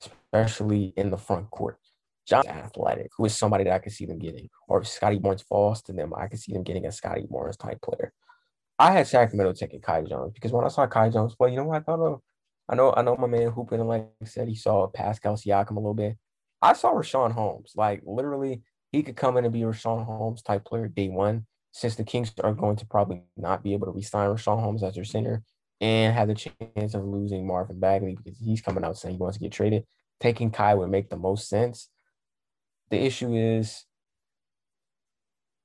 especially in the front court. Johnson athletic, who is somebody that I can see them getting. Or if Scottie Barnes falls to them, I can see them getting a Scottie Barnes type player. I had Sacramento taking Kai Jones because when I saw Kai Jones play, you know what I thought of? I know I know my man Hoopin like said he saw Pascal Siakam a little bit. I saw Richaun Holmes. Like literally, he could come in and be a Richaun Holmes type player day one, since the Kings are going to probably not be able to re-sign Richaun Holmes as their center and have the chance of losing Marvin Bagley because he's coming out saying he wants to get traded. Taking Kai would make the most sense. The issue is,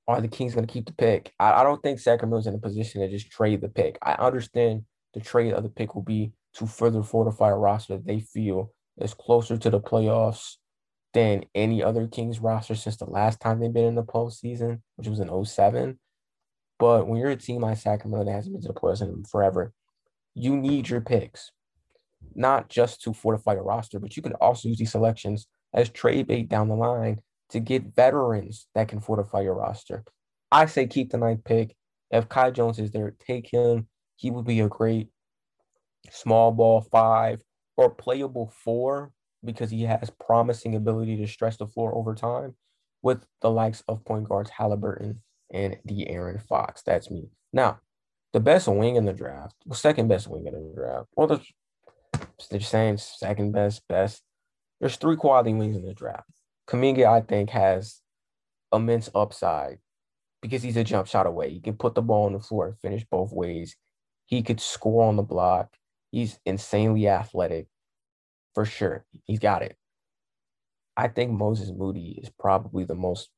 are the Kings going to keep the pick? I, I don't think Sacramento's in a position to just trade the pick. I understand the trade of the pick will be to further fortify a roster that they feel is closer to the playoffs than any other Kings roster since the last time they've been in the postseason, which was in 07. But when you're a team like Sacramento that hasn't been to the playoffs in forever, you need your picks, not just to fortify your roster, but you can also use these selections as trade bait down the line to get veterans that can fortify your roster. I say keep the ninth pick. If Kai Jones is there, take him. He would be a great small ball five or playable four because he has promising ability to stretch the floor over time with the likes of point guards Haliburton and De'Aaron Fox. That's me. Now, the best wing in the draft, second best wing in the draft. Well, the, they're saying second best, best. There's three quality wings in the draft. Kuminga, I think, has immense upside because he's a jump shot away. He can put the ball on the floor and finish both ways. He could score on the block. He's insanely athletic for sure. He's got it. I think Moses Moody is probably the most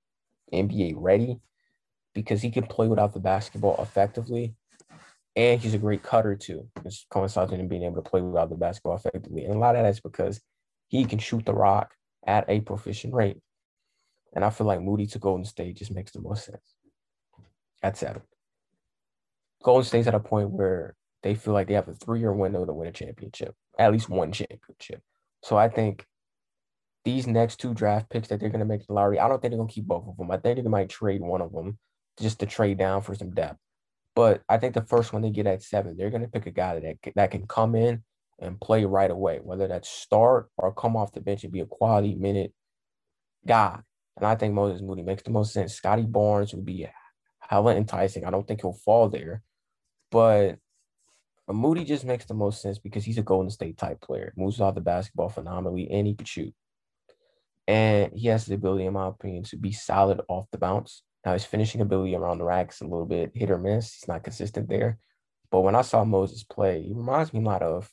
NBA ready because he can play without the basketball effectively. And he's a great cutter too. This coincides with him being able to play without the basketball effectively. And a lot of that is because he can shoot the rock at a proficient rate. And I feel like Moody to Golden State just makes the most sense at seven. Golden State's at a point where they feel like they have a three year window to win a championship, at least one championship. So I think these next two draft picks that they're going to make the lottery, I don't think they're going to keep both of them. I think they might trade one of them just to trade down for some depth. But I think the first one they get at seven, they're going to pick a guy that, that can come in and play right away, whether that's start or come off the bench and be a quality minute guy. And I think Moses Moody makes the most sense. Scottie Barnes would be hella enticing. I don't think he'll fall there. But Moody just makes the most sense because he's a Golden State type player. Moves off the basketball phenomenally and he can shoot. And he has the ability, in my opinion, to be solid off the bounce. Now his finishing ability around the racks a little bit hit or miss. He's not consistent there. But when I saw Moses play, he reminds me a lot of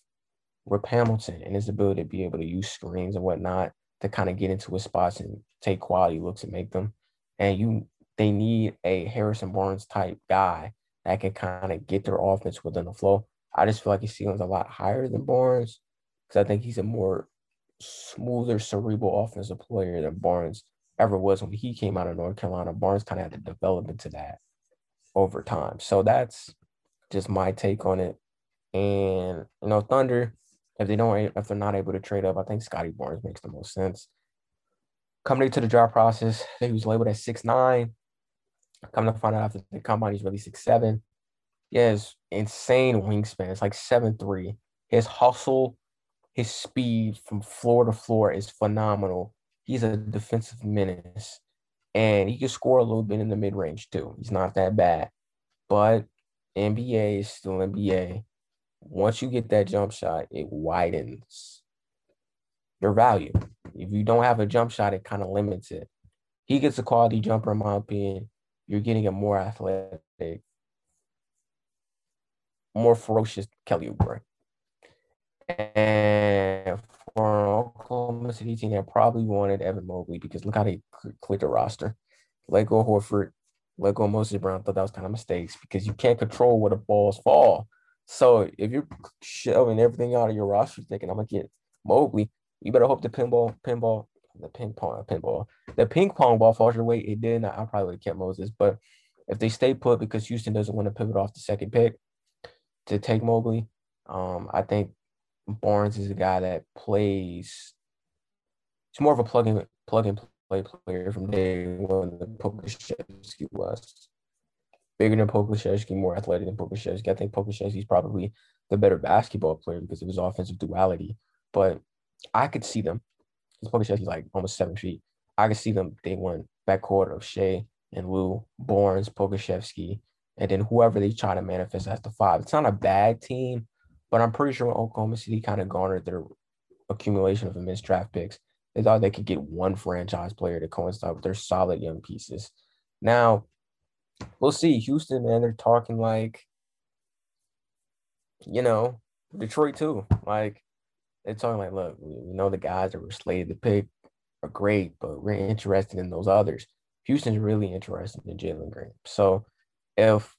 Rip Hamilton and his ability to be able to use screens and whatnot to kind of get into his spots and take quality looks and make them. And you they need a Harrison Barnes type guy that can kind of get their offense within the flow. I just feel like his ceiling's a lot higher than Barnes because I think he's a more smoother, cerebral offensive player than Barnes ever was when he came out of North Carolina. Barnes kind of had to develop into that over time. So that's just my take on it. And you know, Thunder, if they don't, if they're not able to trade up, I think Scottie Barnes makes the most sense. Coming into the draft process, he was labeled at six nine. Coming to find out after the combine, he's really six seven. He has insane wingspan. It's like seven three. His hustle, his speed from floor to floor is phenomenal. He's a defensive menace, and he can score a little bit in the mid range too. He's not that bad, but NBA is still NBA. Once you get that jump shot, it widens your value. If you don't have a jump shot, it kind of limits it. He gets a quality jumper, in my opinion. You're getting a more athletic, more ferocious Kelly Oubre. And for Oklahoma City team, they probably wanted Evan Mobley because look how they cleared the roster. Let go Horford, let go Moses Brown. Thought that was kind of mistakes because you can't control where the balls fall. So if you're shoving everything out of your roster, thinking I'm gonna get Mobley, you better hope the pinball, pinball, the ping pong, pinball, the ping pong ball falls your way. It did. Not. I probably would have kept Moses, but if they stay put because Houston doesn't want to pivot off the second pick to take Mobley, um, I think Barnes is a guy that plays. He's more of a plug and plug and play player from day one than Pokusevski was. Bigger than Pokusevski, more athletic than Pokusevski. I think Pokusevski is probably the better basketball player because of his offensive duality. But I could see them. Pokusevski's like almost seven feet. I could see them day one backcourt of Shai and Lu, Barnes, Pokusevski, and then whoever they try to manifest as the five. It's not a bad team, but I'm pretty sure Oklahoma City kind of garnered their accumulation of immense draft picks, they thought they could get one franchise player to coincide with their solid young pieces. Now, we'll see. Houston, man, they're talking like, you know, Detroit too. Like, they're talking like, look, we know the guys that were slated to pick are great, but we're interested in those others. Houston's really interested in Jalen Green. So if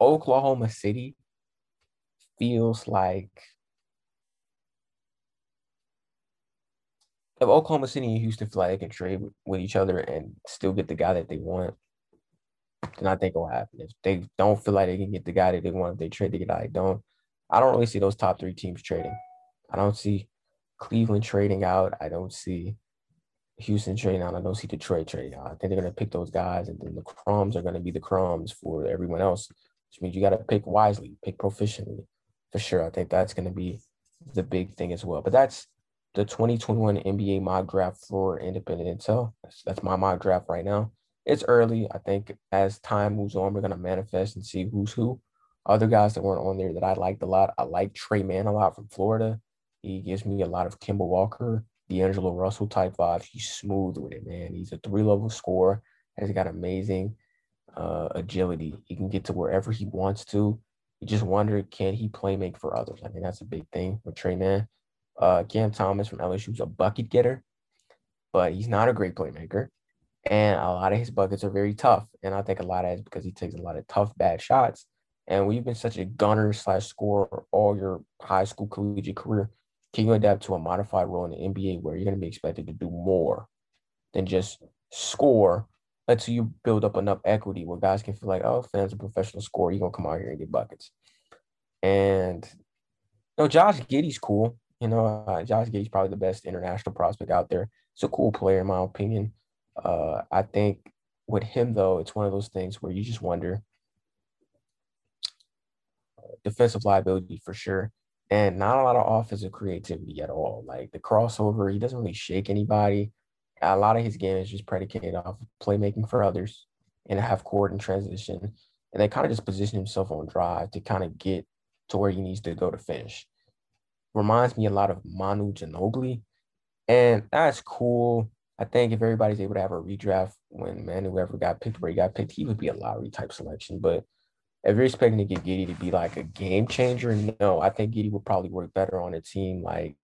Oklahoma City feels like if Oklahoma City and Houston feel like they can trade with, each other and still get the guy that they want, then I think it'll happen. If they don't feel like they can get the guy that they want, if they trade the guy they don't, I don't really see those top three teams trading. I don't see Cleveland trading out. I don't see Houston trading out. I don't see Detroit trading out. I think they're going to pick those guys, and then the crumbs are going to be the crumbs for everyone else, which means you got to pick wisely, pick proficiently for sure. I think that's going to be the big thing as well. But that's the 2021 NBA mock draft for independent intel. That's, that's my mock draft right now. It's early. I think as time moves on, we're going to manifest and see who's who. Other guys that weren't on there that I liked a lot. I like Tre Mann a lot from Florida. He gives me a lot of Kemba Walker, D'Angelo Russell type vibes. He's smooth with it, man. He's a three level scorer. Has got amazing uh, agility. He can get to wherever he wants to. You just wonder, can he play make for others? I think that's a big thing with Tre Mann. Uh, Cam Thomas from LSU is a bucket getter, but he's not a great playmaker. And a lot of his buckets are very tough. And I think a lot of that is because he takes a lot of tough, bad shots. And you've been such a gunner slash scorer all your high school collegiate career, can you adapt to a modified role in the NBA where you're going to be expected to do more than just score until you build up enough equity where guys can feel like, oh, fans a professional scorer, you're gonna come out here and get buckets. And you know, Josh Giddey's cool. You know, uh, Josh Giddey's probably the best international prospect out there. It's a cool player, in my opinion. Uh, I think with him though, it's one of those things where you just wonder uh, defensive liability for sure, and not a lot of offensive creativity at all. Like the crossover, he doesn't really shake anybody. A lot of his game is just predicated off playmaking for others and half court and transition. And they kind of just position himself on drive to kind of get to where he needs to go to finish. Reminds me a lot of Manu Ginobili. And that's cool. I think if everybody's able to have a redraft when Manu whoever got picked where he got picked, he would be a lottery type selection. But if you're expecting to get Giddey to be like a game changer, no, I think Giddey would probably work better on a team like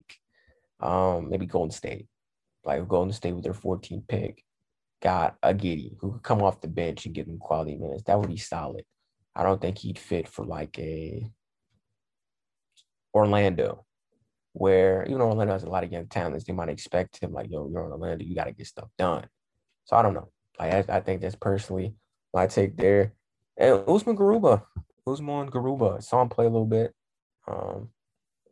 um, maybe Golden State. Like Golden State with their 14th pick got a Giddey who could come off the bench and give them quality minutes. That would be solid. I don't think he'd fit for like a Orlando, where even though Orlando has a lot of young talents, they might expect him like, yo, you're in Orlando, you got to get stuff done. So I don't know. Like I, I think that's personally my take there. And Usman Garuba, Usman Garuba, saw him play a little bit. Um,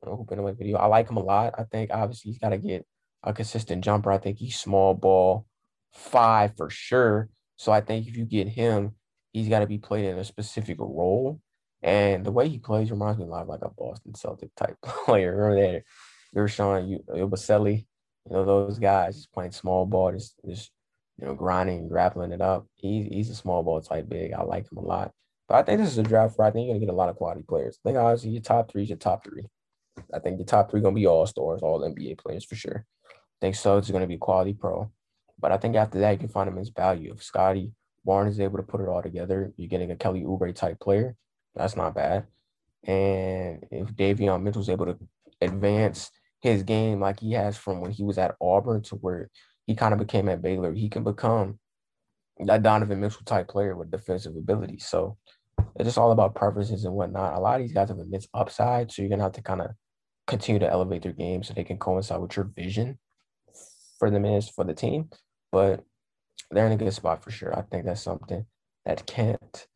hooping away video. I like him a lot. I think obviously he's got to get a consistent jumper. I think he's small ball five for sure. So I think if you get him, he's got to be played in a specific role. And the way he plays reminds me a lot of like a Boston Celtic type player. Remember that Yabusele, you you know, those guys just playing small ball, just, just you know, grinding, and grappling it up. He's he's a small ball type big. I like him a lot. But I think this is a draft where I think you're gonna get a lot of quality players. I think obviously your top three is your top three. I think the top three gonna be all stars, all NBA players for sure. I think so. It's gonna be quality pro. But I think after that, you can find him his value. If Scotty Warren is able to put it all together, you're getting a Kelly Oubre type player. That's not bad. And if Davion Mitchell is able to advance his game like he has from when he was at Auburn to where he kind of became at Baylor, he can become that Donovan Mitchell type player with defensive ability. So it's just all about preferences and whatnot. A lot of these guys have immense upside, so you're gonna have to kind of continue to elevate their game so they can coincide with your vision for the minutes for the team. But they're in a good spot for sure. I think that's something that can't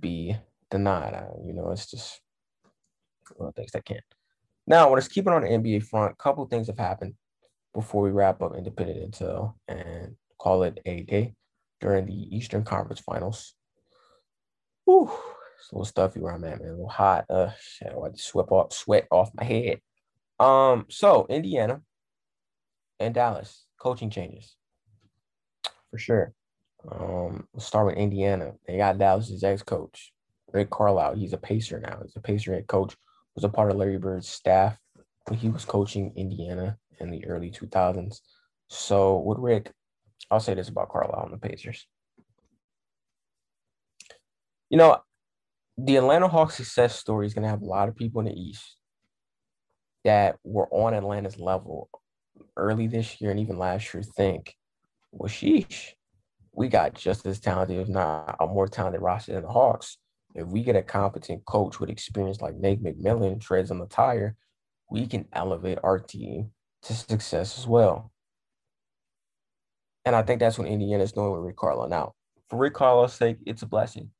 be denied. You know, it's just one of the things that can't. Now, let's keep it on the NBA front. A couple things have happened before we wrap up independent intel and call it a day during the Eastern Conference Finals. Whew, it's a little stuffy where I'm at, man. A little hot. Uh, shit, I just sweat off, sweat off my head. Um, so Indiana and Dallas coaching changes for sure. Um, let's start with Indiana. They got Dallas's ex-coach, Rick Carlisle. He's a Pacer now. He's a Pacer head coach. Was a part of Larry Bird's staff when he was coaching Indiana in the early 2000s. So with Rick, I'll say this about Carlisle and the Pacers. You know, the Atlanta Hawks success story is going to have a lot of people in the East that were on Atlanta's level early this year and even last year think, well, sheesh, we got just as talented, if not a more talented roster than the Hawks. If we get a competent coach with experience like Nate McMillan treads on the tire, we can elevate our team to success as well. And I think that's what Indiana is doing with Rick Carlisle. Now, for Rick Carlisle's sake, it's a blessing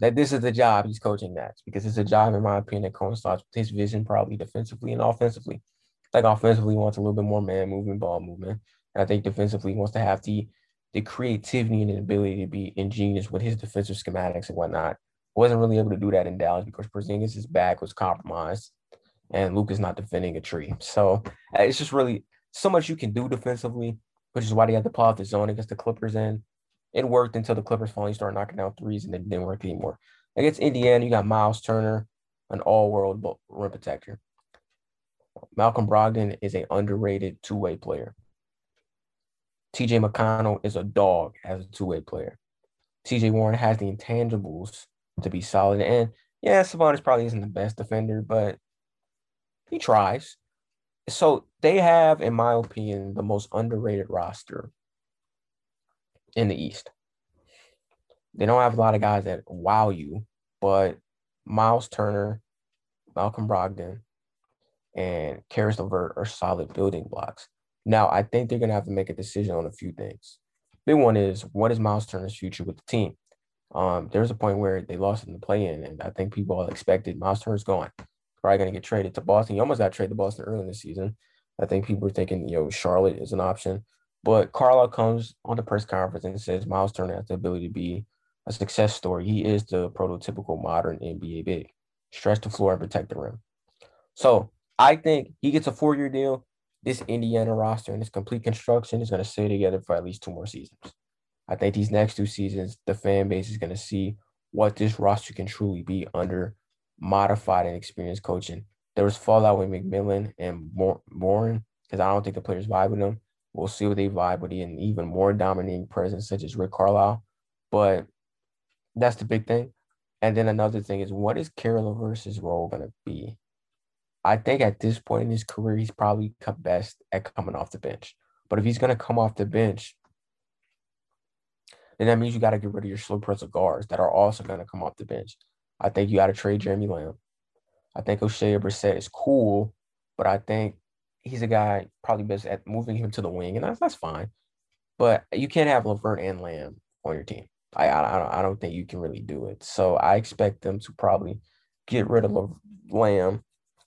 that this is the job he's coaching next because it's a job, in my opinion, that coincides with his vision, probably defensively and offensively. Like offensively, wants a little bit more man movement, ball movement. And I think defensively, wants to have the the creativity and the ability to be ingenious with his defensive schematics and whatnot. Wasn't really able to do that in Dallas because Porzingis' back was compromised, and Luke is not defending a tree. So uh, it's just really so much you can do defensively, which is why they had to out the zone against the Clippers. And it worked until the Clippers finally started knocking down threes, and it didn't work anymore. Against Indiana, you got Miles Turner, an all-world rim protector. Malcolm Brogdon is an underrated two-way player. TJ McConnell is a dog as a two-way player. TJ Warren has the intangibles to be solid. And yeah, Sabonis probably isn't the best defender, but he tries. So they have, in my opinion, the most underrated roster in the East. They don't have a lot of guys that wow you, but Miles Turner, Malcolm Brogdon, and Caris LeVert are solid building blocks. Now, I think they're going to have to make a decision on a few things. Big one is what is Miles Turner's future with the team? Um, there's a point where they lost in the play-in, and I think people all expected Miles Turner's gone. Probably going to get traded to Boston. He almost got traded to Boston early in the season. I think people were thinking, you know, Charlotte is an option. But Carlisle comes on the press conference and says Miles Turner has the ability to be a success story. He is the prototypical modern NBA big. Stretch the floor and protect the rim. So I think he gets a four-year deal. this Indiana roster and this complete construction is going to stay together for at least two more seasons. I think these next two seasons, the fan base is going to see what this roster can truly be under modified and experienced coaching. There was fallout with McMillan and Warren because I don't think the players vibe with them. We'll see what they vibe with an even more dominating presence such as Rick Carlisle. But that's the big thing. And then another thing is what is Caris LeVert's role going to be? I think at this point in his career, he's probably best at coming off the bench. But if he's going to come off the bench, then that means you got to get rid of your slow pressure guards that are also going to come off the bench. I think you got to trade Jeremy Lamb. I think Oshae Brissett is cool, but I think he's a guy probably best at moving him to the wing, and that's, that's fine. But you can't have LeVert and Lamb on your team. I, I, I don't think you can really do it. So I expect them to probably get rid of Lamb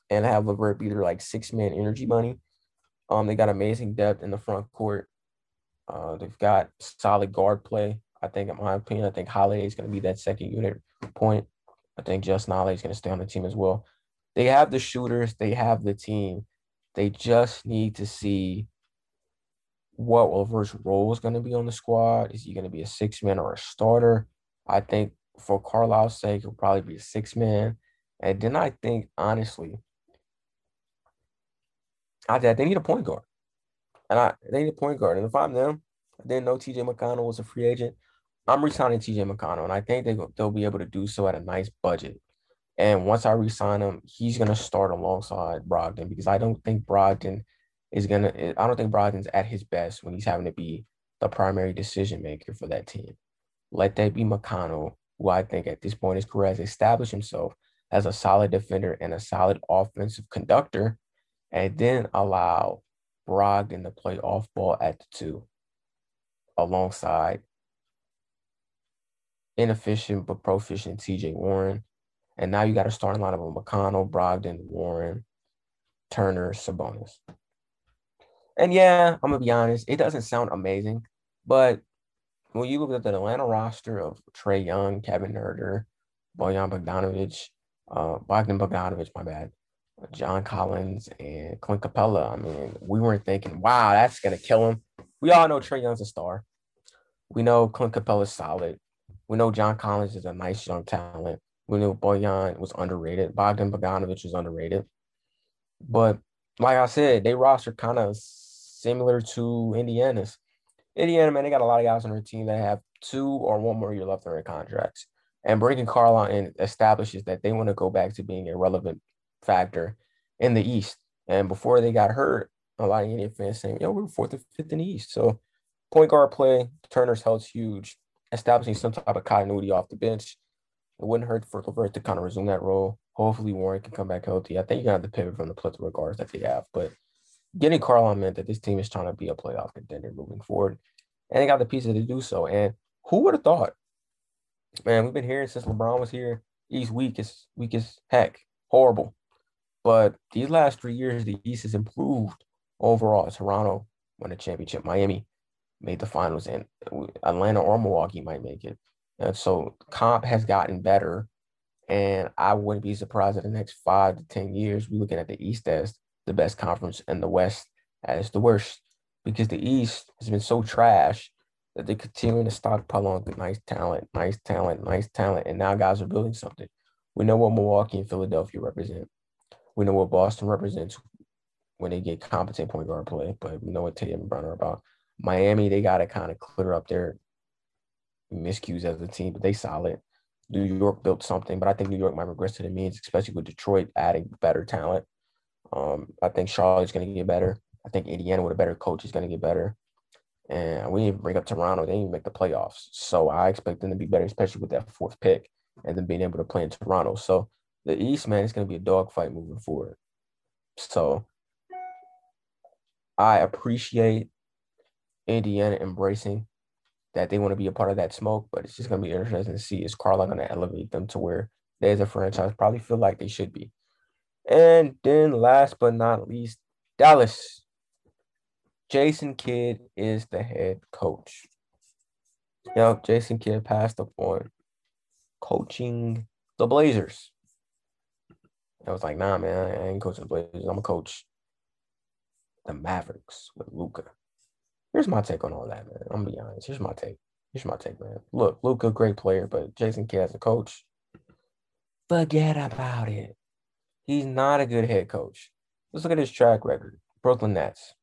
and have LeVert be their like six man energy money. Um, they got amazing depth in the front court. Uh, they've got solid guard play. I think, in my opinion, I think Holiday is going to be that second unit point. I think Justin Holiday is going to stay on the team as well. They have the shooters, they have the team. They just need to see what LeVert's role is going to be on the squad. Is he going to be a six man or a starter? I think for Carlisle's sake, he'll probably be a six man. And then I think, honestly, I think they need a point guard. And I they need a point guard. And if I'm them, I didn't know TJ McConnell was a free agent. I'm resigning TJ McConnell, and I think they they'll be able to do so at a nice budget. And once I resign him, he's gonna start alongside Brogdon because I don't think Brogdon is gonna. I don't think Brogdon's at his best when he's having to be the primary decision maker for that team. Let that be McConnell, who I think at this point in his career has established himself as a solid defender and a solid offensive conductor, and then allow Brogdon to play off ball at the two alongside inefficient but proficient TJ Warren. And now you got a starting lineup of McConnell, Brogdon, Warren, Turner, Sabonis. And yeah, I'm gonna be honest, it doesn't sound amazing, but when you look at the Atlanta roster of Trae Young, Kevin Huerter, Bojan Bogdanovic, uh, Bogdan Bogdanovic, my bad, John Collins, and Clint Capela, I mean, we weren't thinking, wow, that's gonna kill him. We all know Trae Young's a star. We know Clint Capela's solid. We know John Collins is a nice young talent. We know Bojan was underrated. Bogdan Bogdanovic was underrated. But like I said, they roster kind of similar to Indiana's. Indiana, man, they got a lot of guys on their team that have two or one more year left on their contracts. And bringing Carlisle in establishes that they want to go back to being a relevant factor in the East. And before they got hurt, a lot of Indian fans saying, yo, we're fourth or fifth in the East. So point guard play, Turner's health's huge, establishing some type of continuity off the bench. It wouldn't hurt for LeVert to kind of resume that role. Hopefully Warren can come back healthy. I think you're gonna have to pivot from the plethora of guards that they have. But getting Carlisle meant that this team is trying to be a playoff contender moving forward. And they got the pieces to do so. And who would have thought? Man, we've been hearing since LeBron was here. East weak is weak as heck. Horrible. But these last three years, the East has improved overall. Toronto won a championship. Miami made the finals, and Atlanta or Milwaukee might make it. And so comp has gotten better. And I wouldn't be surprised in the next five to 10 years, we're looking at the East as the best conference and the West as the worst because the East has been so trash that they're continuing to stockpile on nice talent, nice talent, nice talent. And now guys are building something. We know what Milwaukee and Philadelphia represent. We know what Boston represents when they get competent point guard play, but we know what Tatum and Brown are about. Miami, they got to kind of clear up their miscues as a team, but they solid. New York built something, but I think New York might regress to the means, especially with Detroit adding better talent. Um, I think Charlotte's going to get better. I think Indiana with a better coach is going to get better. And we didn't bring up Toronto. They didn't even make the playoffs. So I expect them to be better, especially with that fourth pick and then being able to play in Toronto. So the East, man, is going to be a dogfight moving forward. So I appreciate Indiana embracing that they want to be a part of that smoke, but it's just going to be interesting to see is Carlisle going to elevate them to where they as a franchise probably feel like they should be. And then last but not least, Dallas. Jason Kidd is the head coach. Know, Jason Kidd passed up on coaching the Blazers. I was like, nah, man, I ain't coaching the Blazers. I'm a coach. the Mavericks with Luka. Here's my take on all that, man. I'm gonna be honest. Here's my take. Here's my take, man. Look, Luka, great player, but Jason Kidd as a coach, forget about it. He's not a good head coach. Let's look at his track record. Brooklyn Nets,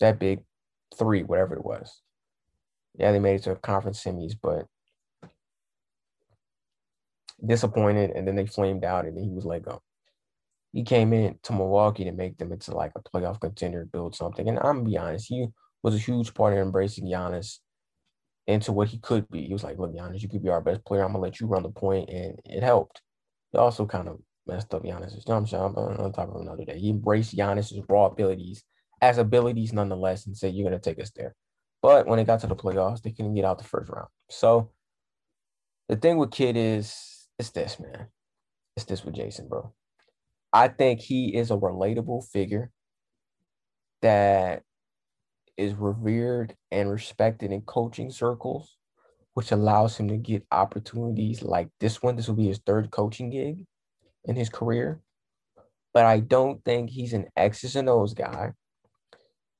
that big three, whatever it was. Yeah, they made it to a conference semis, but disappointed, and then they flamed out, and then he was let go. He came in to Milwaukee to make them into like a playoff contender, build something. And I'm gonna be honest, he was a huge part of embracing Giannis into what he could be. He was like, "Look, Giannis, you could be our best player. I'm gonna let you run the point," and it helped. He also kind of messed up Giannis's jump shot, on top of another day, he embraced Giannis's raw abilities as abilities nonetheless, and said, "You're gonna take us there." But when it got to the playoffs, they couldn't get out the first round. So the thing with Kidd is it's this, man. It's this with Jason, bro. I think he is a relatable figure that is revered and respected in coaching circles, which allows him to get opportunities like this one. This will be his third coaching gig in his career. But I don't think he's an X's and O's guy.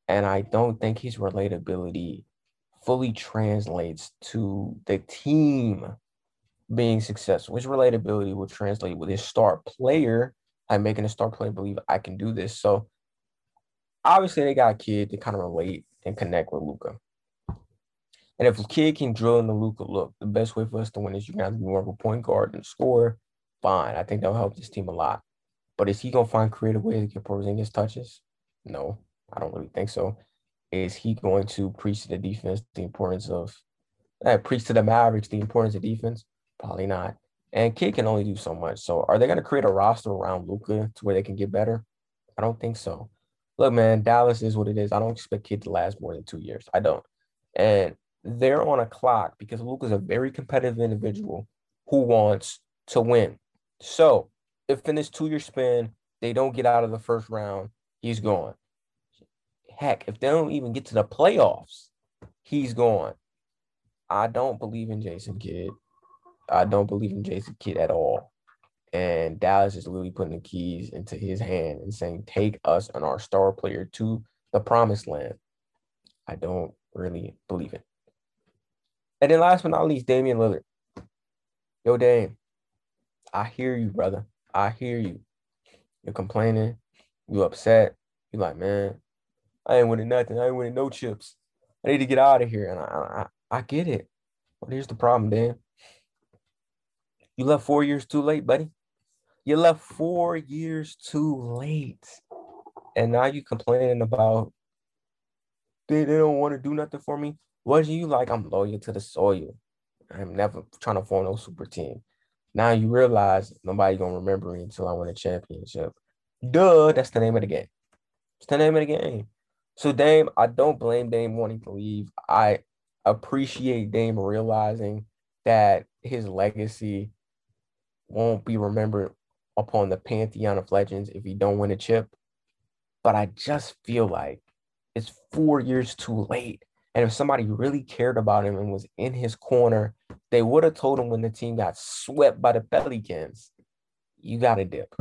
And I don't think his relatability fully translates to the team being successful. His relatability will translate with his star player, like making a star player believe I can do this. So obviously they got a kid to kind of relate and connect with Luka. And if a kid can drill in the Luka look, the best way for us to win is you have to be more of a point guard and score. Fine. I think that'll help this team a lot. But is he gonna find creative ways to get Porzingis touches? No, I don't really think so. Is he going to preach to the defense the importance of uh, preach to the Mavericks the importance of defense? Probably not. And Kidd can only do so much. So are they to create a roster around Luka to where they can get better? I don't think so. Look, man, Dallas is what it is. I don't expect Kidd to last more than two years. I don't. And they're on a clock because Luka's a very competitive individual who wants to win. So if in this two-year span they don't get out of the first round, he's gone. Heck, if they don't even get to the playoffs, he's gone. I don't believe in Jason Kidd. I don't believe in Jason Kidd at all. And Dallas is literally putting the keys into his hand and saying, take us and our star player to the promised land. I don't really believe it. And then last but not least, Damian Lillard. Yo, Dame, I hear you, brother. I hear you. You're complaining. You upset. You like, man, I ain't winning nothing. I ain't winning no chips. I need to get out of here. And I, I, I get it. But here's the problem, Dan. You left four years too late, buddy. You left four years too late. And now you complaining about they, they don't want to do nothing for me. What you like? I'm loyal to the soil. I'm never trying to form no super team. Now you realize nobody gonna remember me until I win a championship. Duh, that's the name of the game. It's the name of the game. So Dame, I don't blame Dame wanting to leave. I appreciate Dame realizing that his legacy won't be remembered upon the pantheon of legends if you don't win a chip. But I just feel like it's four years too late. And if somebody really cared about him and was in his corner, they would have told him when the team got swept by the Pelicans, you got to dip.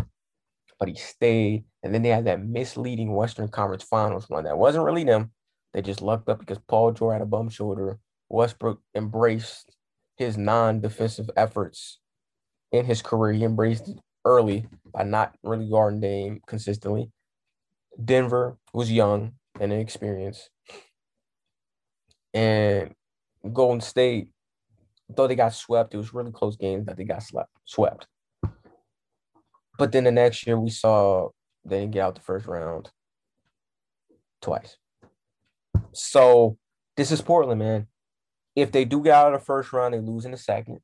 But he stayed. And then they had that misleading Western Conference Finals one that wasn't really them. They just lucked up because Paul George had a bum shoulder. Westbrook embraced his non defensive efforts in his career. He embraced early by not really guarding Dame consistently. Denver was young and inexperienced. And Golden State, though they got swept, it was really close games that they got slept, swept. But then the next year we saw they didn't get out the first round twice. So this is Portland, man. If they do get out of the first round, they lose in the second.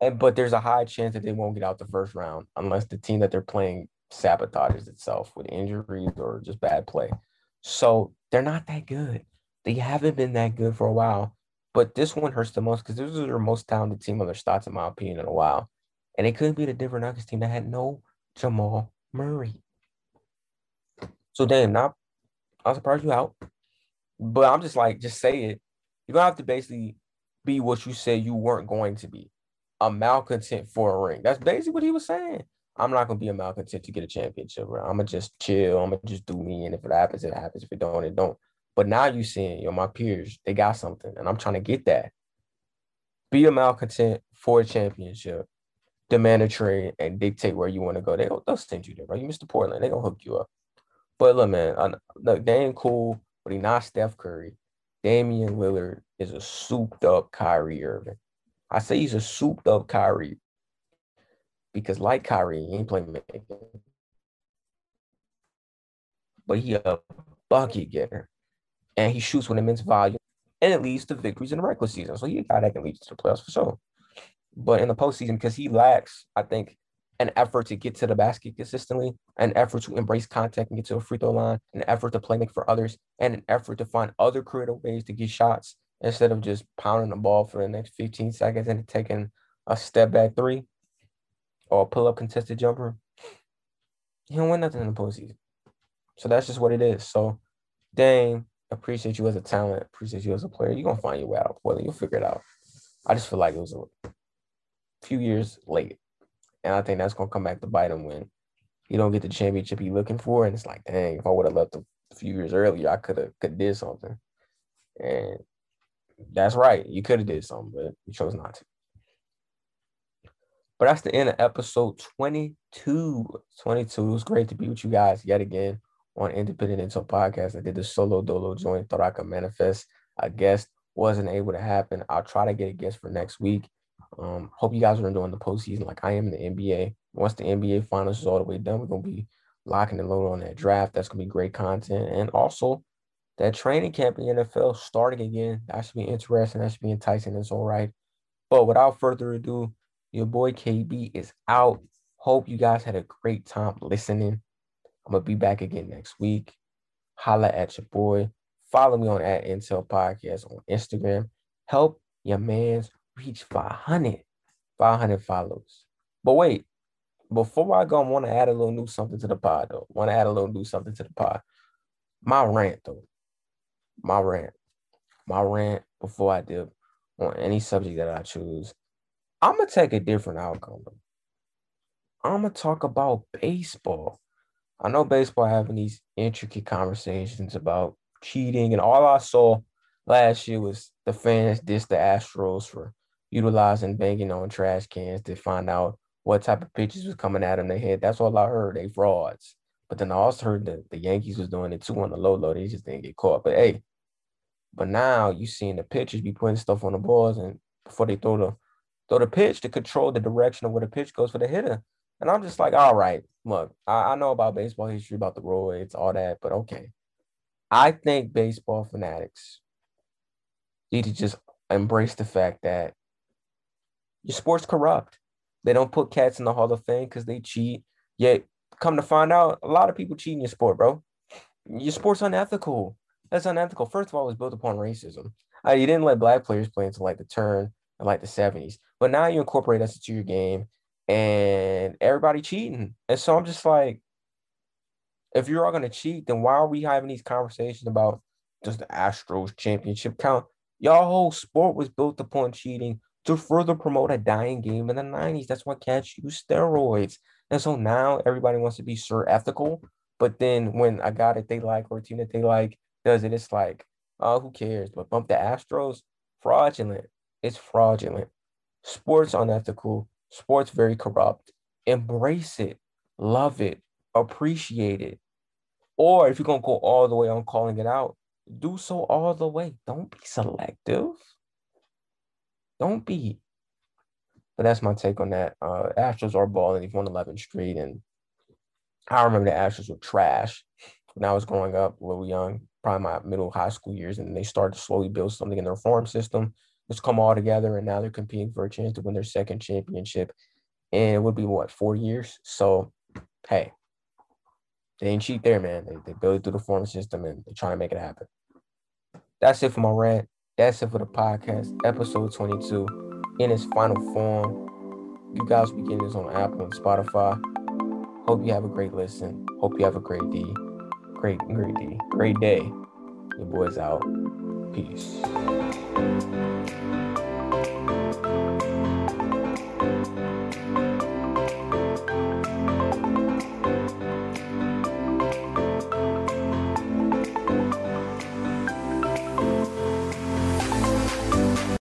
And but there's a high chance that they won't get out the first round unless the team that they're playing sabotages itself with injuries or just bad play. So they're not that good. They haven't been that good for a while. But this one hurts the most because this is their most talented team on their stats, in my opinion, in a while. And it couldn't be the Denver Nuggets team that had no Jamal Murray. So damn, not I'm surprised you out. But I'm just like, just say it. You're gonna have to basically be what you said you weren't going to be. A malcontent for a ring. That's basically what he was saying. I'm not gonna be a malcontent to get a championship. Bro. I'm gonna just chill. I'm gonna just do me, and if it happens, it happens. If it don't, it don't. But now you seeing, yo, my peers, they got something, and I'm trying to get that. Be a malcontent for a championship, demand a trade, and dictate where you want to go. They they'll send you there, bro. You Mr. Portland, they gonna hook you up. But look, man, I, look, they ain't cool, but he not Steph Curry. Damian Lillard is a souped up Kyrie Irving. I say he's a souped up Kyrie because, like Kyrie, he ain't playmaking, but he a bucket getter, and he shoots with immense volume, and it leads to victories in the regular season. So he a guy that can lead to the playoffs for sure. But in the postseason, because he lacks, I think, an effort to get to the basket consistently, an effort to embrace contact and get to a free throw line, an effort to play make for others, and an effort to find other creative ways to get shots instead of just pounding the ball for the next 15 seconds and taking a step back three or pull up contested jumper. You don't win nothing in the postseason. So that's just what it is. So, Dame, appreciate you as a talent, appreciate you as a player. You're gonna find your way out Portland. You'll figure it out. I just feel like it was a few years late. And I think that's gonna come back to bite him when you don't get the championship you're looking for. And it's like, dang, if I would have left a few years earlier, I could have could did something. And that's right. You could have did something, but you chose not to. But that's the end of episode 22. 22. It was great to be with you guys yet again on Independent Intel Podcast. I did the solo dolo joint, thought I could manifest a guest. Wasn't able to happen. I'll try to get a guest for next week. Um, hope you guys are enjoying the postseason like I am in the NBA. Once the NBA finals is all the way done, we're gonna be locking and loading on that draft. That's gonna be great content. And also that training camp in the NFL starting again. That should be interesting. That should be enticing. It's all right. But without further ado, your boy KB is out. Hope you guys had a great time listening. I'm gonna be back again next week. Holla at your boy. Follow me on at Intel Podcast on Instagram. Help your man's reach 500, 500 follows. But wait, before I go, I want to add a little new something to the pod, though. Want to add a little new something to the pod. My rant, though. My rant. My rant before I dip on any subject that I choose. I'm gonna take a different outcome. I'm gonna talk about baseball. I know baseball having these intricate conversations about cheating, and all I saw last year was the fans diss the Astros for utilizing banging on trash cans to find out what type of pitches was coming at them. They had that's all I heard. They frauds. But then I also heard that the Yankees was doing it too on the low low. They just didn't get caught. But hey, but now you seeing the pitchers be putting stuff on the balls and before they throw the throw the pitch to control the direction of where the pitch goes for the hitter. And I'm just like, all right, look, I, I know about baseball history, about the roids, all that, but okay. I think baseball fanatics need to just embrace the fact that your sport's corrupt. They don't put cats in the Hall of Fame because they cheat. Yet, come to find out, a lot of people cheat in your sport, bro. Your sport's unethical. That's unethical. First of all, it was built upon racism. Uh, you didn't let black players play until like the turn of like the 70s. But now you incorporate us into your game and everybody cheating. And so I'm just like, if you're all gonna cheat, then why are we having these conversations about does the Astros championship count? Y'all whole sport was built upon cheating to further promote a dying game in the 90s. That's why cats use steroids. And so now everybody wants to be sure ethical. But then when a guy that they like or a team that they like does it, it's like, oh, who cares? But bump the Astros, fraudulent. It's fraudulent. Sports unethical. Sports very corrupt. Embrace it. Love it. Appreciate it. Or if you're gonna go all the way on calling it out, do so all the way. Don't be selective. Don't be. But that's my take on that. Uh, Astros are balling. They've won 11th Street, and I remember the Astros were trash when I was growing up, a little young, probably my middle high school years, and they started to slowly build something in their farm system. It's come all together, and now they're competing for a chance to win their second championship. And it would be what four years. So, hey, they ain't cheap there, man. They they build through the farm system, and they're trying to make it happen. That's it for my rant. That's it for the podcast, episode 22 in its final form. You guys will be getting this on Apple and Spotify. Hope you have a great listen. Hope you have a great day. Great, great day. Great day. Your boy's out. Peace.